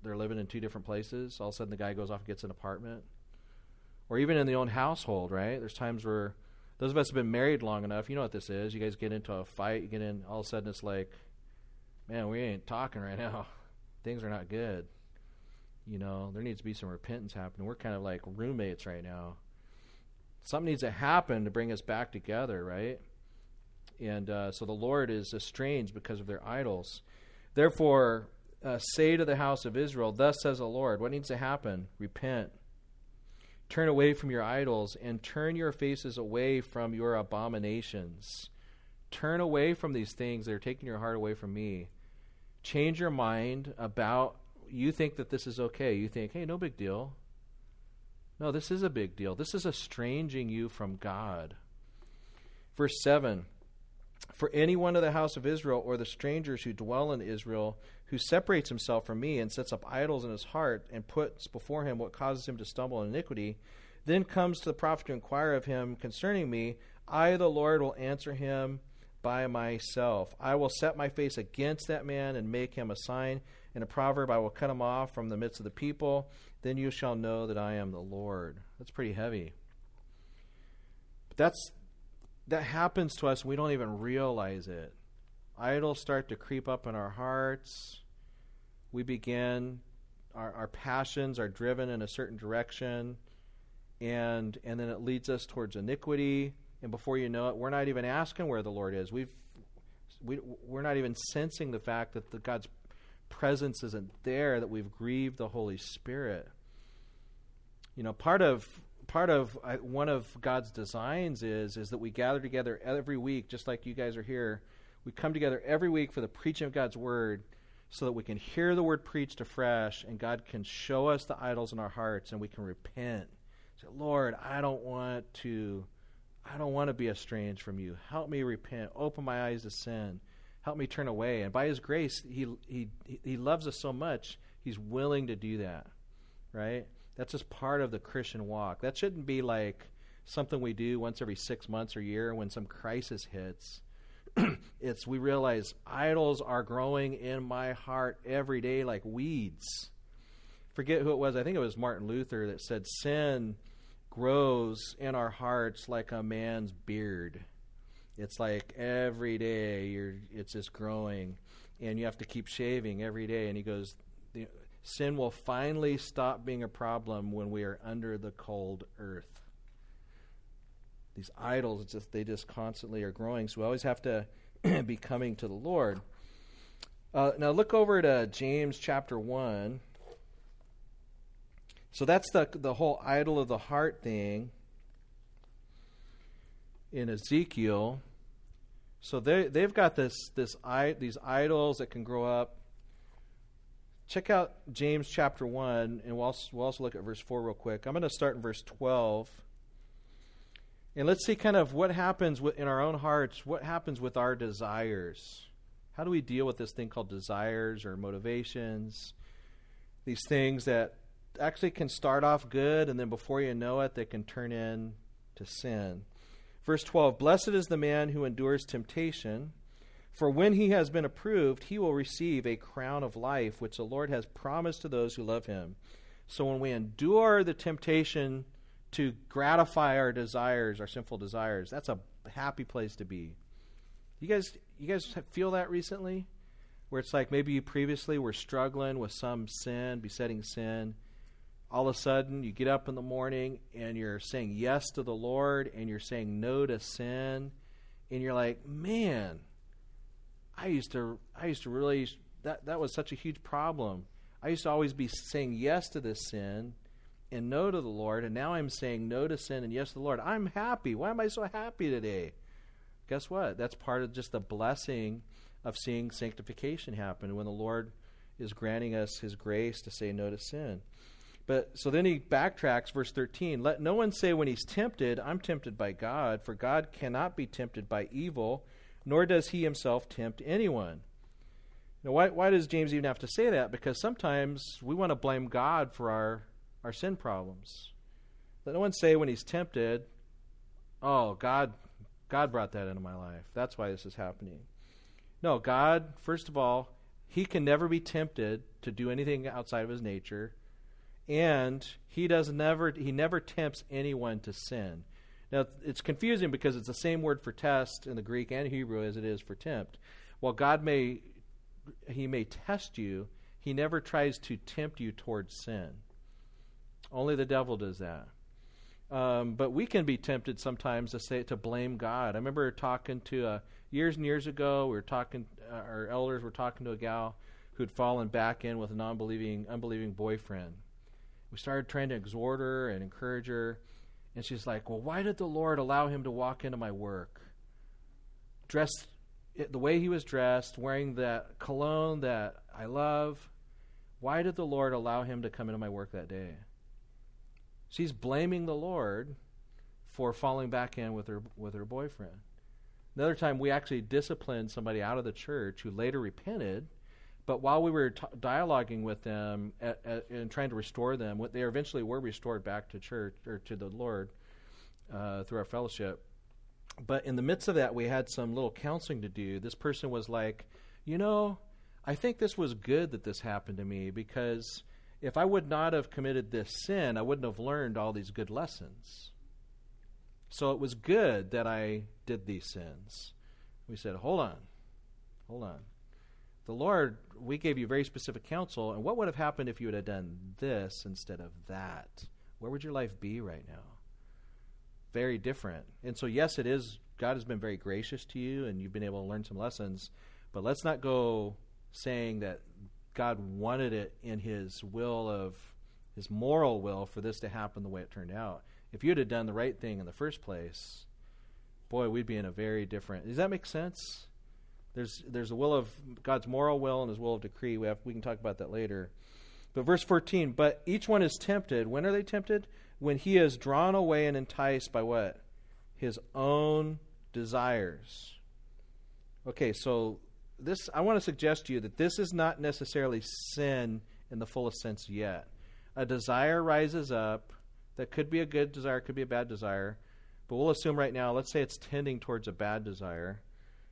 they're living in two different places. All of a sudden, the guy goes off and gets an apartment, or even in the own household. Right? There's times where those of us have been married long enough. You know what this is? You guys get into a fight. You get in. All of a sudden, it's like, man, we ain't talking right now. Things are not good. You know, there needs to be some repentance happening. We're kind of like roommates right now. Something needs to happen to bring us back together, right? And uh, so the Lord is estranged because of their idols. Therefore, uh, say to the house of Israel, Thus says the Lord, what needs to happen? Repent. Turn away from your idols and turn your faces away from your abominations. Turn away from these things that are taking your heart away from me. Change your mind about, you think that this is okay. You think, hey, no big deal. No, this is a big deal. This is estranging you from God. Verse 7 For anyone of the house of Israel or the strangers who dwell in Israel who separates himself from me and sets up idols in his heart and puts before him what causes him to stumble in iniquity, then comes to the prophet to inquire of him concerning me, I, the Lord, will answer him by myself. I will set my face against that man and make him a sign. and a proverb, I will cut him off from the midst of the people. Then you shall know that I am the Lord. That's pretty heavy. But that's that happens to us we don't even realize it. Idols start to creep up in our hearts. We begin our, our passions are driven in a certain direction and and then it leads us towards iniquity. And before you know it we're not even asking where the lord is. We've we, we're not even sensing the fact that the god's presence isn't there that we've grieved the holy spirit. You know part of part of uh, one of god's designs is is that we gather together every week just like you guys are here we come together every week for the preaching of god's word so that we can hear the word preached afresh and God can show us the idols in our hearts and we can repent. Say, Lord, I don't want to I don't want to be estranged from you. Help me repent. Open my eyes to sin. Help me turn away. And by his grace, he he he loves us so much, he's willing to do that. Right? That's just part of the Christian walk. That shouldn't be like something we do once every 6 months or year when some crisis hits it's we realize idols are growing in my heart every day like weeds. Forget who it was. I think it was Martin Luther that said sin grows in our hearts like a man's beard. It's like every day you're it's just growing and you have to keep shaving every day and he goes sin will finally stop being a problem when we are under the cold earth these idols just they just constantly are growing. So we always have to be coming to the lord. Uh, now look over to james chapter 1 so that's the the whole idol of the heart thing in ezekiel. So they they've got this this I, these idols that can grow up. Check out james chapter 1 and we'll also, we'll also look at verse 4 real quick. I'm going to start in verse 12 and let's see kind of what happens in our own hearts, what happens with our desires. How do we deal with this thing called desires or motivations? These things that actually can start off good, and then before you know it, they can turn into sin. Verse 12 Blessed is the man who endures temptation, for when he has been approved, he will receive a crown of life, which the Lord has promised to those who love him. So when we endure the temptation, to gratify our desires, our sinful desires. That's a happy place to be. You guys, you guys feel that recently, where it's like maybe you previously were struggling with some sin, besetting sin. All of a sudden, you get up in the morning and you're saying yes to the Lord, and you're saying no to sin, and you're like, man, I used to, I used to really that that was such a huge problem. I used to always be saying yes to this sin and no to the Lord, and now I'm saying no to sin and yes to the Lord. I'm happy. Why am I so happy today? Guess what? That's part of just the blessing of seeing sanctification happen when the Lord is granting us his grace to say no to sin. But so then he backtracks, verse 13. Let no one say when he's tempted, I'm tempted by God, for God cannot be tempted by evil, nor does he himself tempt anyone. Now, why, why does James even have to say that? Because sometimes we want to blame God for our our sin problems. Let no one say when he's tempted, "Oh, God God brought that into my life. That's why this is happening." No, God, first of all, he can never be tempted to do anything outside of his nature, and he does never he never tempts anyone to sin. Now, it's confusing because it's the same word for test in the Greek and Hebrew as it is for tempt. While God may he may test you, he never tries to tempt you towards sin. Only the devil does that. Um, but we can be tempted sometimes to say to blame God. I remember talking to uh, years and years ago. We were talking, uh, our elders were talking to a gal who had fallen back in with a non-believing, unbelieving boyfriend. We started trying to exhort her and encourage her, and she's like, "Well, why did the Lord allow him to walk into my work, dressed the way he was dressed, wearing that cologne that I love? Why did the Lord allow him to come into my work that day?" She's blaming the Lord for falling back in with her with her boyfriend. Another time, we actually disciplined somebody out of the church who later repented. But while we were t- dialoguing with them at, at, and trying to restore them, they eventually were restored back to church or to the Lord uh, through our fellowship. But in the midst of that, we had some little counseling to do. This person was like, you know, I think this was good that this happened to me because if I would not have committed this sin, I wouldn't have learned all these good lessons. So it was good that I did these sins. We said, hold on, hold on. The Lord, we gave you very specific counsel, and what would have happened if you had done this instead of that? Where would your life be right now? Very different. And so, yes, it is, God has been very gracious to you, and you've been able to learn some lessons, but let's not go saying that God wanted it in His will of His moral will for this to happen the way it turned out. If you'd have done the right thing in the first place, boy, we'd be in a very different. Does that make sense? There's there's a will of God's moral will and His will of decree. We have we can talk about that later. But verse 14, but each one is tempted. When are they tempted? When he is drawn away and enticed by what? His own desires. Okay, so this I want to suggest to you that this is not necessarily sin in the fullest sense yet. A desire rises up that could be a good desire, could be a bad desire, but we'll assume right now, let's say it's tending towards a bad desire.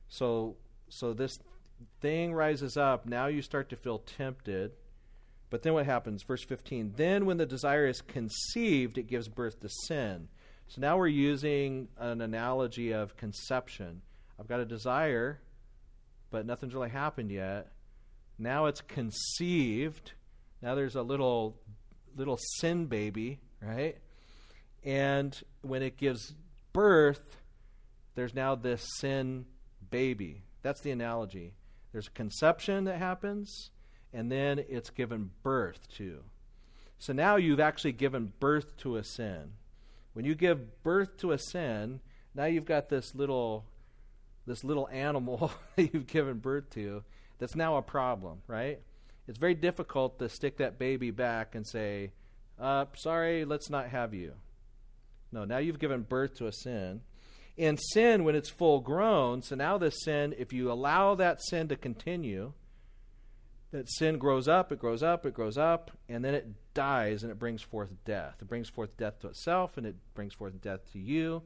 So so this thing rises up, now you start to feel tempted. But then what happens? Verse 15. Then when the desire is conceived, it gives birth to sin. So now we're using an analogy of conception. I've got a desire, but nothing's really happened yet. Now it's conceived. Now there's a little little sin baby, right? And when it gives birth, there's now this sin baby. That's the analogy. There's a conception that happens, and then it's given birth to. So now you've actually given birth to a sin. When you give birth to a sin, now you've got this little this little animal that you've given birth to that's now a problem, right? It's very difficult to stick that baby back and say, uh, sorry, let's not have you. No, now you've given birth to a sin. And sin, when it's full grown, so now this sin, if you allow that sin to continue, that sin grows up, it grows up, it grows up, and then it dies and it brings forth death. It brings forth death to itself and it brings forth death to you.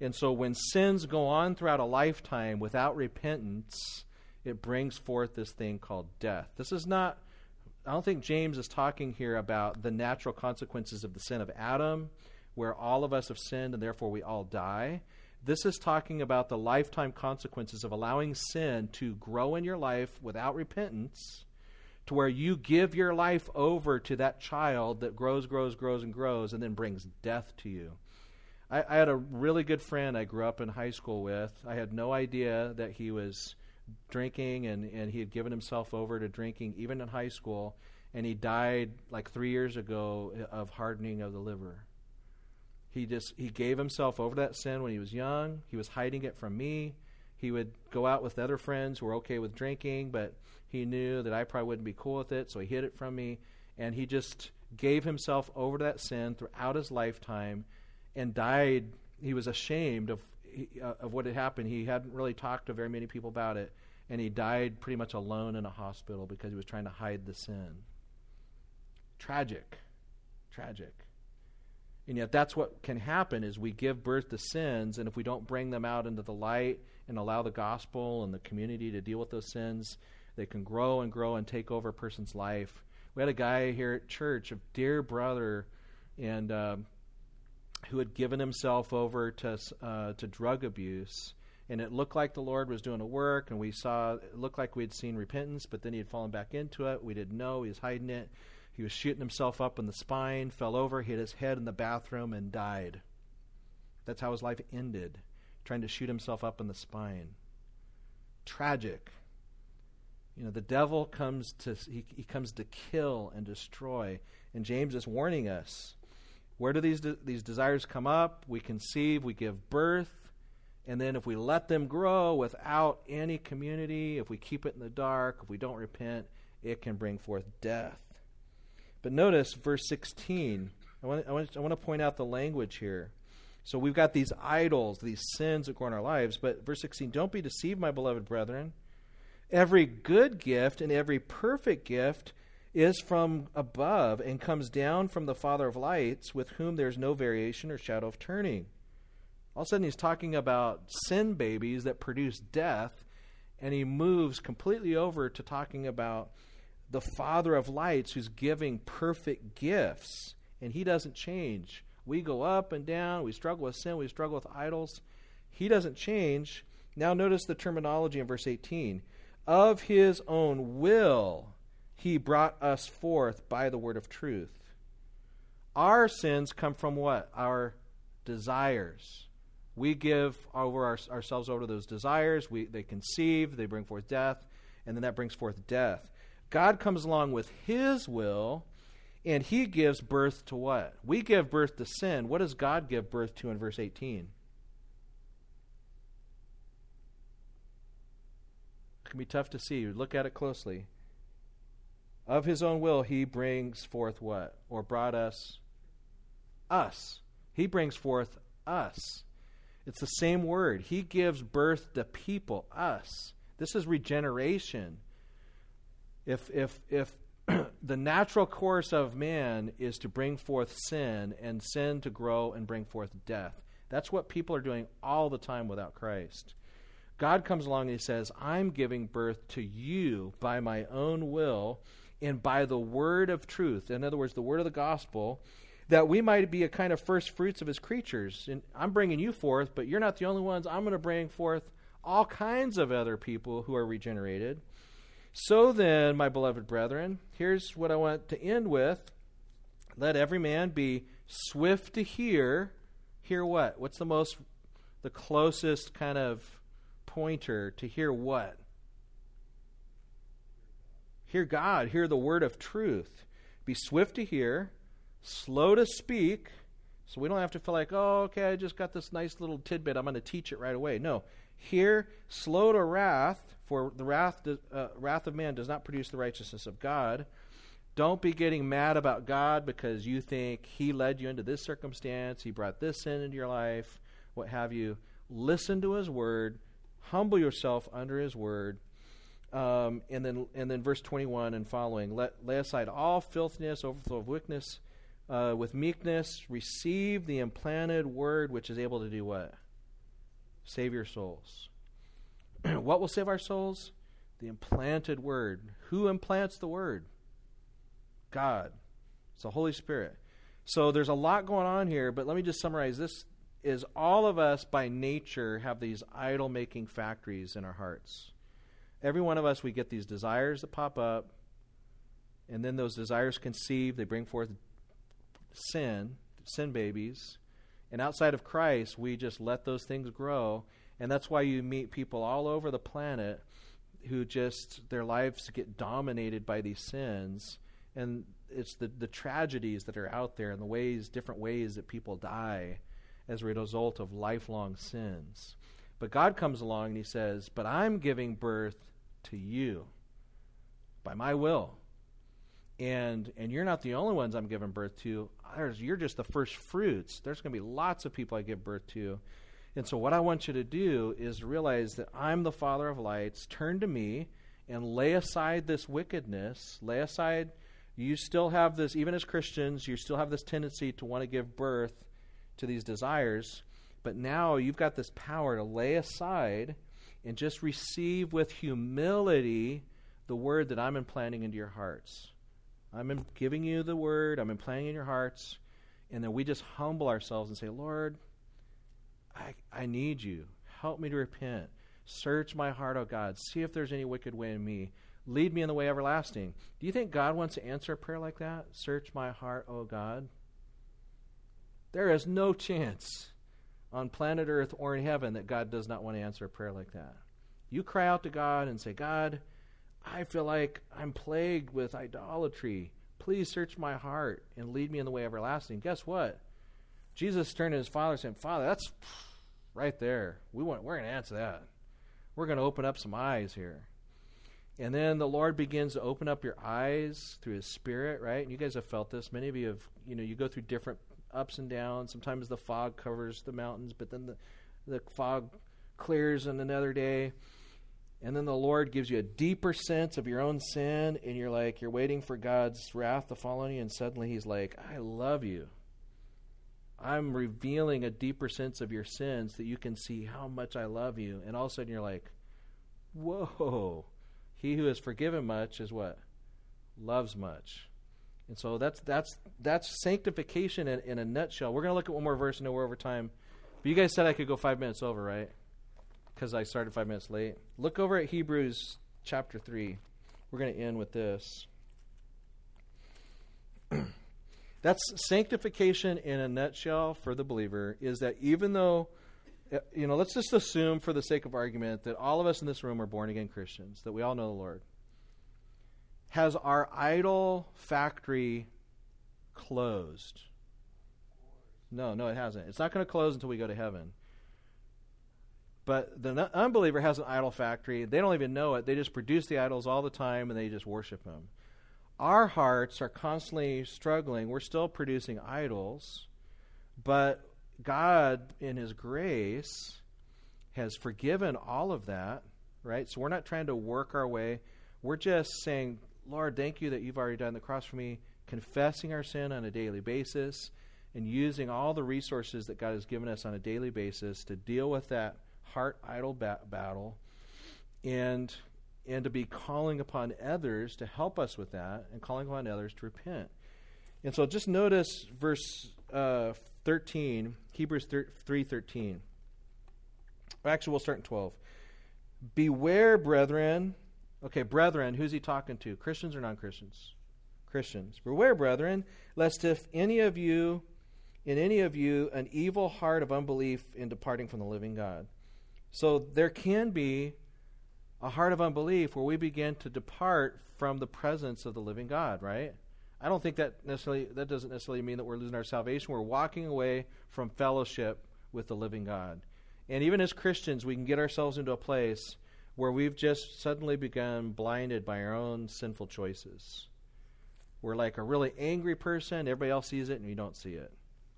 And so when sins go on throughout a lifetime without repentance, it brings forth this thing called death. This is not, I don't think James is talking here about the natural consequences of the sin of Adam, where all of us have sinned and therefore we all die. This is talking about the lifetime consequences of allowing sin to grow in your life without repentance, to where you give your life over to that child that grows, grows, grows, and grows, and then brings death to you. I, I had a really good friend I grew up in high school with. I had no idea that he was drinking and, and he had given himself over to drinking even in high school and he died like three years ago of hardening of the liver. He just he gave himself over to that sin when he was young. He was hiding it from me. He would go out with other friends who were okay with drinking but he knew that i probably wouldn't be cool with it so he hid it from me. And he just gave himself over to that sin throughout his lifetime and died. He was ashamed of uh, of what had happened. He hadn't really talked to very many people about it, and he died pretty much alone in a hospital because he was trying to hide the sin. Tragic, tragic. And yet, that's what can happen: is we give birth to sins, and if we don't bring them out into the light and allow the gospel and the community to deal with those sins, they can grow and grow and take over a person's life. We had a guy here at church, a dear brother, and. Um, who had given himself over to uh, to drug abuse, and it looked like the Lord was doing a work, and we saw it looked like we'd seen repentance, but then he had fallen back into it. We didn't know he was hiding it. He was shooting himself up in the spine, fell over, hit his head in the bathroom, and died. That's how his life ended, trying to shoot himself up in the spine. Tragic. You know, the devil comes to he, he comes to kill and destroy, and James is warning us where do these, de- these desires come up? We conceive, we give birth, and then if we let them grow without any community, if we keep it in the dark, if we don't repent, it can bring forth death. But notice verse 16. I want, I, want, I want to point out the language here. So we've got these idols, these sins that grow in our lives. But verse 16, don't be deceived, my beloved brethren. Every good gift and every perfect gift is from above and comes down from the Father of lights, with whom there is no variation or shadow of turning. All of a sudden, he's talking about sin babies that produce death, and he moves completely over to talking about the Father of lights who's giving perfect gifts, and he doesn't change. We go up and down, we struggle with sin, we struggle with idols. He doesn't change. Now, notice the terminology in verse 18 of his own will he brought us forth by the word of truth. Our sins come from what? Our desires. We give over our, ourselves over to those desires. We, they conceive, they bring forth death, and then that brings forth death. God comes along with His will, and He gives birth to what? We give birth to sin. What does God give birth to in verse 18? It can be tough to see. You look at it closely. Of his own will, he brings forth what? Or brought us? Us. He brings forth us. It's the same word. He gives birth to people, us. This is regeneration. If, if, if the natural course of man is to bring forth sin and sin to grow and bring forth death, that's what people are doing all the time without Christ. God comes along and he says, I'm giving birth to you by my own will and by the word of truth. In other words, the word of the gospel, that we might be a kind of first fruits of his creatures. And I'm bringing you forth, but you're not the only ones. I'm going to bring forth all kinds of other people who are regenerated. So then, my beloved brethren, here's what I want to end with. Let every man be swift to hear. Hear what? What's the most, the closest kind of pointer to hear what? Hear God, hear the word of truth. Be swift to hear, slow to speak, so we don't have to feel like, oh, okay, I just got this nice little tidbit. I'm going to teach it right away. No. Hear, slow to wrath, for the wrath, uh, wrath of man does not produce the righteousness of God. Don't be getting mad about God because you think He led you into this circumstance, He brought this sin into your life, what have you. Listen to His word, humble yourself under His word, um, and then and then verse 21 and following. Let lay aside all filthiness, overflow of wickedness, uh, with meekness. Receive the implanted word, which is able to do what? Save your souls. what will save our souls? The implanted word. Who implants the word? God. It's the Holy Spirit. So there's a lot going on here, but let me just summarize this is all of us by nature have these idol making factories in our hearts. Every one of us, we get these desires that pop up, and then those desires conceive, they bring forth sin, sin babies. And outside of Christ, we just let those things grow. And that's why you meet people all over the planet who just, their lives get dominated by these sins. And it's the, the tragedies that are out there and the ways, different ways that people die as a result of lifelong sins. But God comes along and He says, But I'm giving birth to you by my will. And and you're not the only ones I'm giving birth to. There's, you're just the first fruits. There's going to be lots of people I give birth to. And so what I want you to do is realize that I'm the Father of lights. Turn to me and lay aside this wickedness. Lay aside you still have this even as Christians, you still have this tendency to want to give birth to these desires, but now you've got this power to lay aside and just receive with humility the word that I'm implanting into your hearts. I'm giving you the word, I'm implanting in your hearts, and then we just humble ourselves and say, Lord, I, I need you. Help me to repent. Search my heart, O oh God. See if there's any wicked way in me. Lead me in the way everlasting. Do you think God wants to answer a prayer like that? Search my heart, O oh God. There is no chance on planet Earth or in heaven that God does not want to answer a prayer like that. You cry out to God and say, God, I feel like I'm plagued with idolatry. Please search my heart and lead me in the way everlasting. Guess what? Jesus turned to his father and said, Father, that's right there. We want, we're going to answer that. We're going to open up some eyes here. And then the Lord begins to open up your eyes through His Spirit, right? And you guys have felt this. Many of you have, you know, you go through different ups and downs. Sometimes the fog covers the mountains, but then the, the fog clears on another day. And then the Lord gives you a deeper sense of your own sin, and you're like, you're waiting for God's wrath to fall on you, and suddenly He's like, I love you. I'm revealing a deeper sense of your sins that you can see how much I love you. And all of a sudden you're like, whoa. He who has forgiven much is what? Loves much. And so that's that's that's sanctification in, in a nutshell. We're going to look at one more verse and know we're over time. But you guys said I could go five minutes over, right? Because I started five minutes late. Look over at Hebrews chapter 3. We're going to end with this. that's sanctification in a nutshell for the believer is that even though uh, you know, let's just assume for the sake of argument that all of us in this room are born again Christians, that we all know the Lord has our idol factory closed? No, no, it hasn't. It's not going to close until we go to heaven. But the unbeliever has an idol factory. They don't even know it. They just produce the idols all the time and they just worship them. Our hearts are constantly struggling. We're still producing idols, but God, in His grace, has forgiven all of that, right? So we're not trying to work our way. We're just saying, Lord, thank you that you've already done the cross for me, confessing our sin on a daily basis and using all the resources that God has given us on a daily basis to deal with that heart idol ba- battle and and to be calling upon others to help us with that and calling upon others to repent. And so just notice verse uh, 13, Hebrews 3:13. Actually, we'll start in 12. Beware, brethren. Okay, brethren, who's he talking to? Christians or non-Christians? Christians. Beware, brethren, lest if any of you in any of you an evil heart of unbelief in departing from the living God. So there can be a heart of unbelief where we begin to depart from the presence of the living God, right? I don't think that necessarily that doesn't necessarily mean that we're losing our salvation. We're walking away from fellowship with the living God. And even as Christians, we can get ourselves into a place where we've just suddenly become blinded by our own sinful choices. We're like a really angry person, everybody else sees it and you don't see it.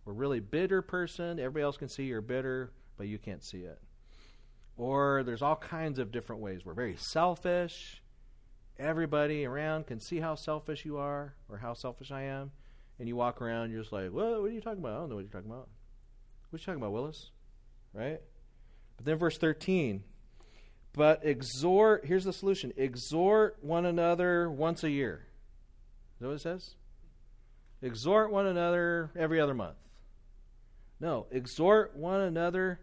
We're a really bitter person, everybody else can see you're bitter, but you can't see it. Or there's all kinds of different ways. We're very selfish. Everybody around can see how selfish you are or how selfish I am. And you walk around, you're just like, what, what are you talking about? I don't know what you're talking about. What are you talking about, Willis? Right? But then verse 13. But exhort, here's the solution exhort one another once a year. Is that what it says? Exhort one another every other month. No, exhort one another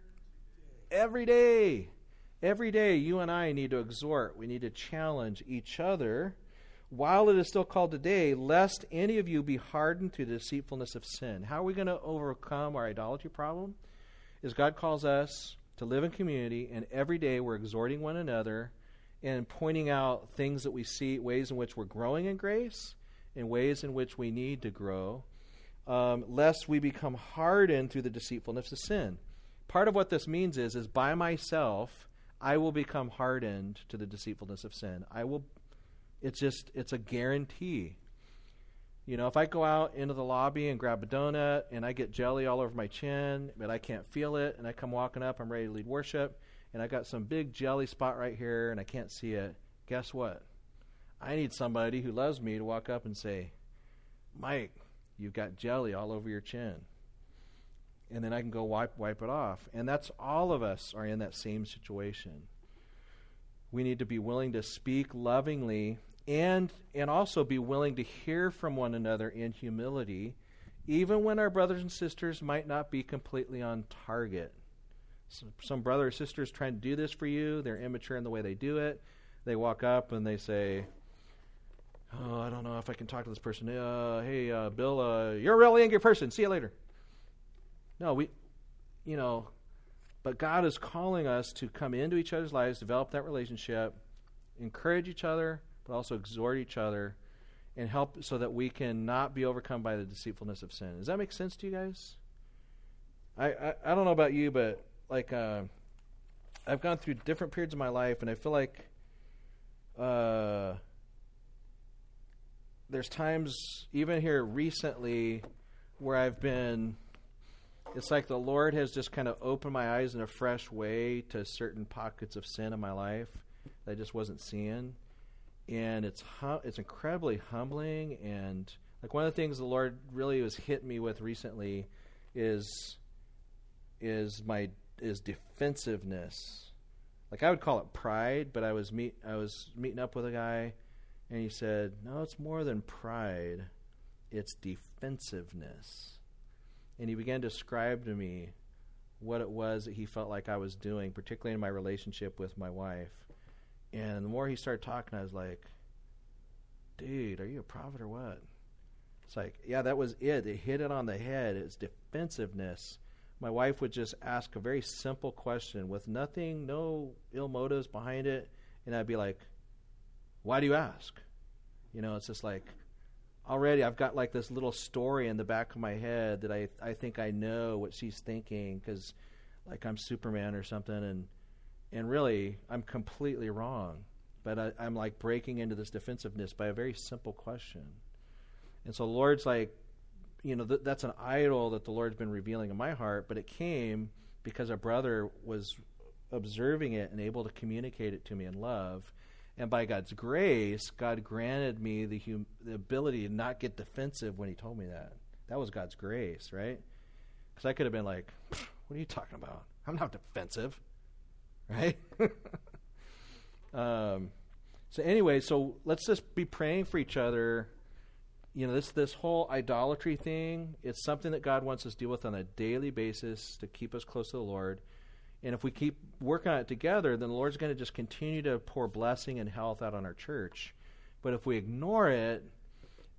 every day. Every day, you and I need to exhort. We need to challenge each other while it is still called today, lest any of you be hardened to the deceitfulness of sin. How are we going to overcome our idolatry problem? Is God calls us to live in community, and every day we're exhorting one another and pointing out things that we see, ways in which we're growing in grace, and ways in which we need to grow, um, lest we become hardened through the deceitfulness of sin. Part of what this means is, is by myself I will become hardened to the deceitfulness of sin. I will it's just it's a guarantee. You know, if I go out into the lobby and grab a donut and I get jelly all over my chin, but I can't feel it, and I come walking up, I'm ready to lead worship, and I got some big jelly spot right here and I can't see it, guess what? I need somebody who loves me to walk up and say, Mike, you've got jelly all over your chin. And then I can go wipe wipe it off. And that's all of us are in that same situation. We need to be willing to speak lovingly and and also be willing to hear from one another in humility even when our brothers and sisters might not be completely on target. Some, some brother or sister is trying to do this for you. They're immature in the way they do it. They walk up and they say, "Oh, I don't know if I can talk to this person. Uh, hey, uh, Bill, uh, you're a really angry person. See you later." No, we, you know, but God is calling us to come into each other's lives, develop that relationship, encourage each other, but also exhort each other, and help so that we can not be overcome by the deceitfulness of sin. Does that make sense to you guys? I I, I don't know about you, but like uh, I've gone through different periods of my life, and I feel like uh, there's times, even here recently, where I've been it's like the Lord has just kind of opened my eyes in a fresh way to certain pockets of sin in my life that I just wasn't seeing, and it's hum- it's incredibly humbling. And like one of the things the Lord really was hit me with recently is is my is defensiveness. Like I would call it pride, but I was meet I was meeting up with a guy, and he said, "No, it's more than pride; it's defensiveness." and he began to describe to me what it was that he felt like I was doing, particularly in my relationship with my wife. And the more he started talking, I was like, dude, are you a prophet or what? It's like, yeah, that was it. It hit it on the head. It's defensiveness. My wife would just ask a very simple question with nothing, no ill motives behind it. And I'd be like, why do you ask? You know, it's just like, already I've got like this little story in the back of my head that I I think I know what she's thinking because like I'm Superman or something and and really, I'm completely wrong. But I, I'm like breaking into this defensiveness by a very simple question. And so Lord's like, you know, th- that's an idol that the Lord's been revealing in my heart, but it came because a brother was observing it and able to communicate it to me in love. And by God's grace, God granted me the, hum- the ability to not get defensive when He told me that. That was God's grace, right? Because I could have been like, what are you talking about? I'm not defensive, right? um, so anyway, so let's just be praying for each other. You know, this this whole idolatry thing, it's something that God wants us to deal with on a daily basis to keep us close to the Lord. And if we keep working on it together, then the Lord's going to just continue to pour blessing and health out on our church. But if we ignore it,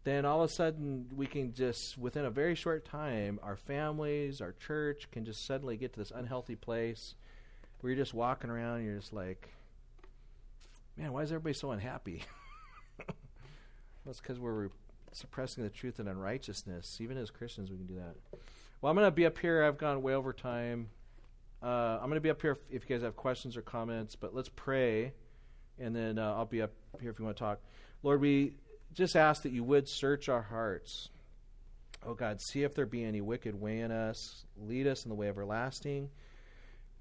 then all of a sudden we can just, within a very short time, our families, our church can just suddenly get to this unhealthy place where you're just walking around and you're just like, man, why is everybody so unhappy? That's because we're suppressing the truth and unrighteousness. Even as Christians, we can do that. Well, I'm going to be up here. I've gone way over time. Uh, I'm going to be up here if, if, you guys have questions or comments, but let's pray, and then uh, I'll be up here if you want to talk. Lord, we just ask that you would search our hearts. Oh God, see if there be any wicked way in us. Lead us in the way everlasting.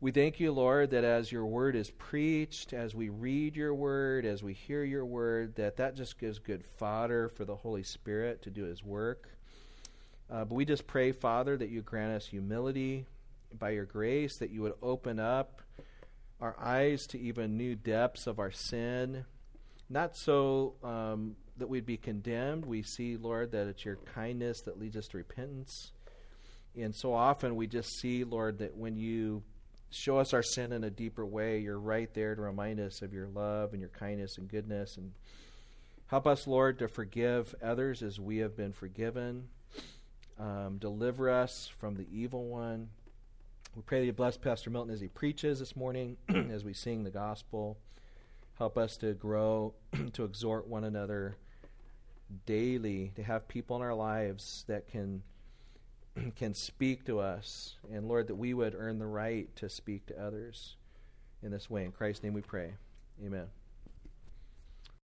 We thank you, Lord, that as your word is preached, as we read your word, as we hear your word, that that just gives good fodder for the Holy Spirit to do his work. Uh, but we just pray, Father, that you grant us humility by your grace, that you would open up our eyes to even new depths of our sin. Not so um, that we'd be condemned. We see, Lord, that it's your kindness that leads us to repentance. And so often we just see, Lord, that when you show us our sin in a deeper way, you're right there to remind us of your love and your kindness and goodness. And help us, Lord, to forgive others as we have been forgiven. Um, deliver us from the evil one. We pray that you bless Pastor Milton as he preaches this morning, as we sing the gospel. Help us to grow, to exhort one another daily to have people in our lives that can can speak to us and lord that we would earn the right to speak to others in this way. In christ's name we pray. Amen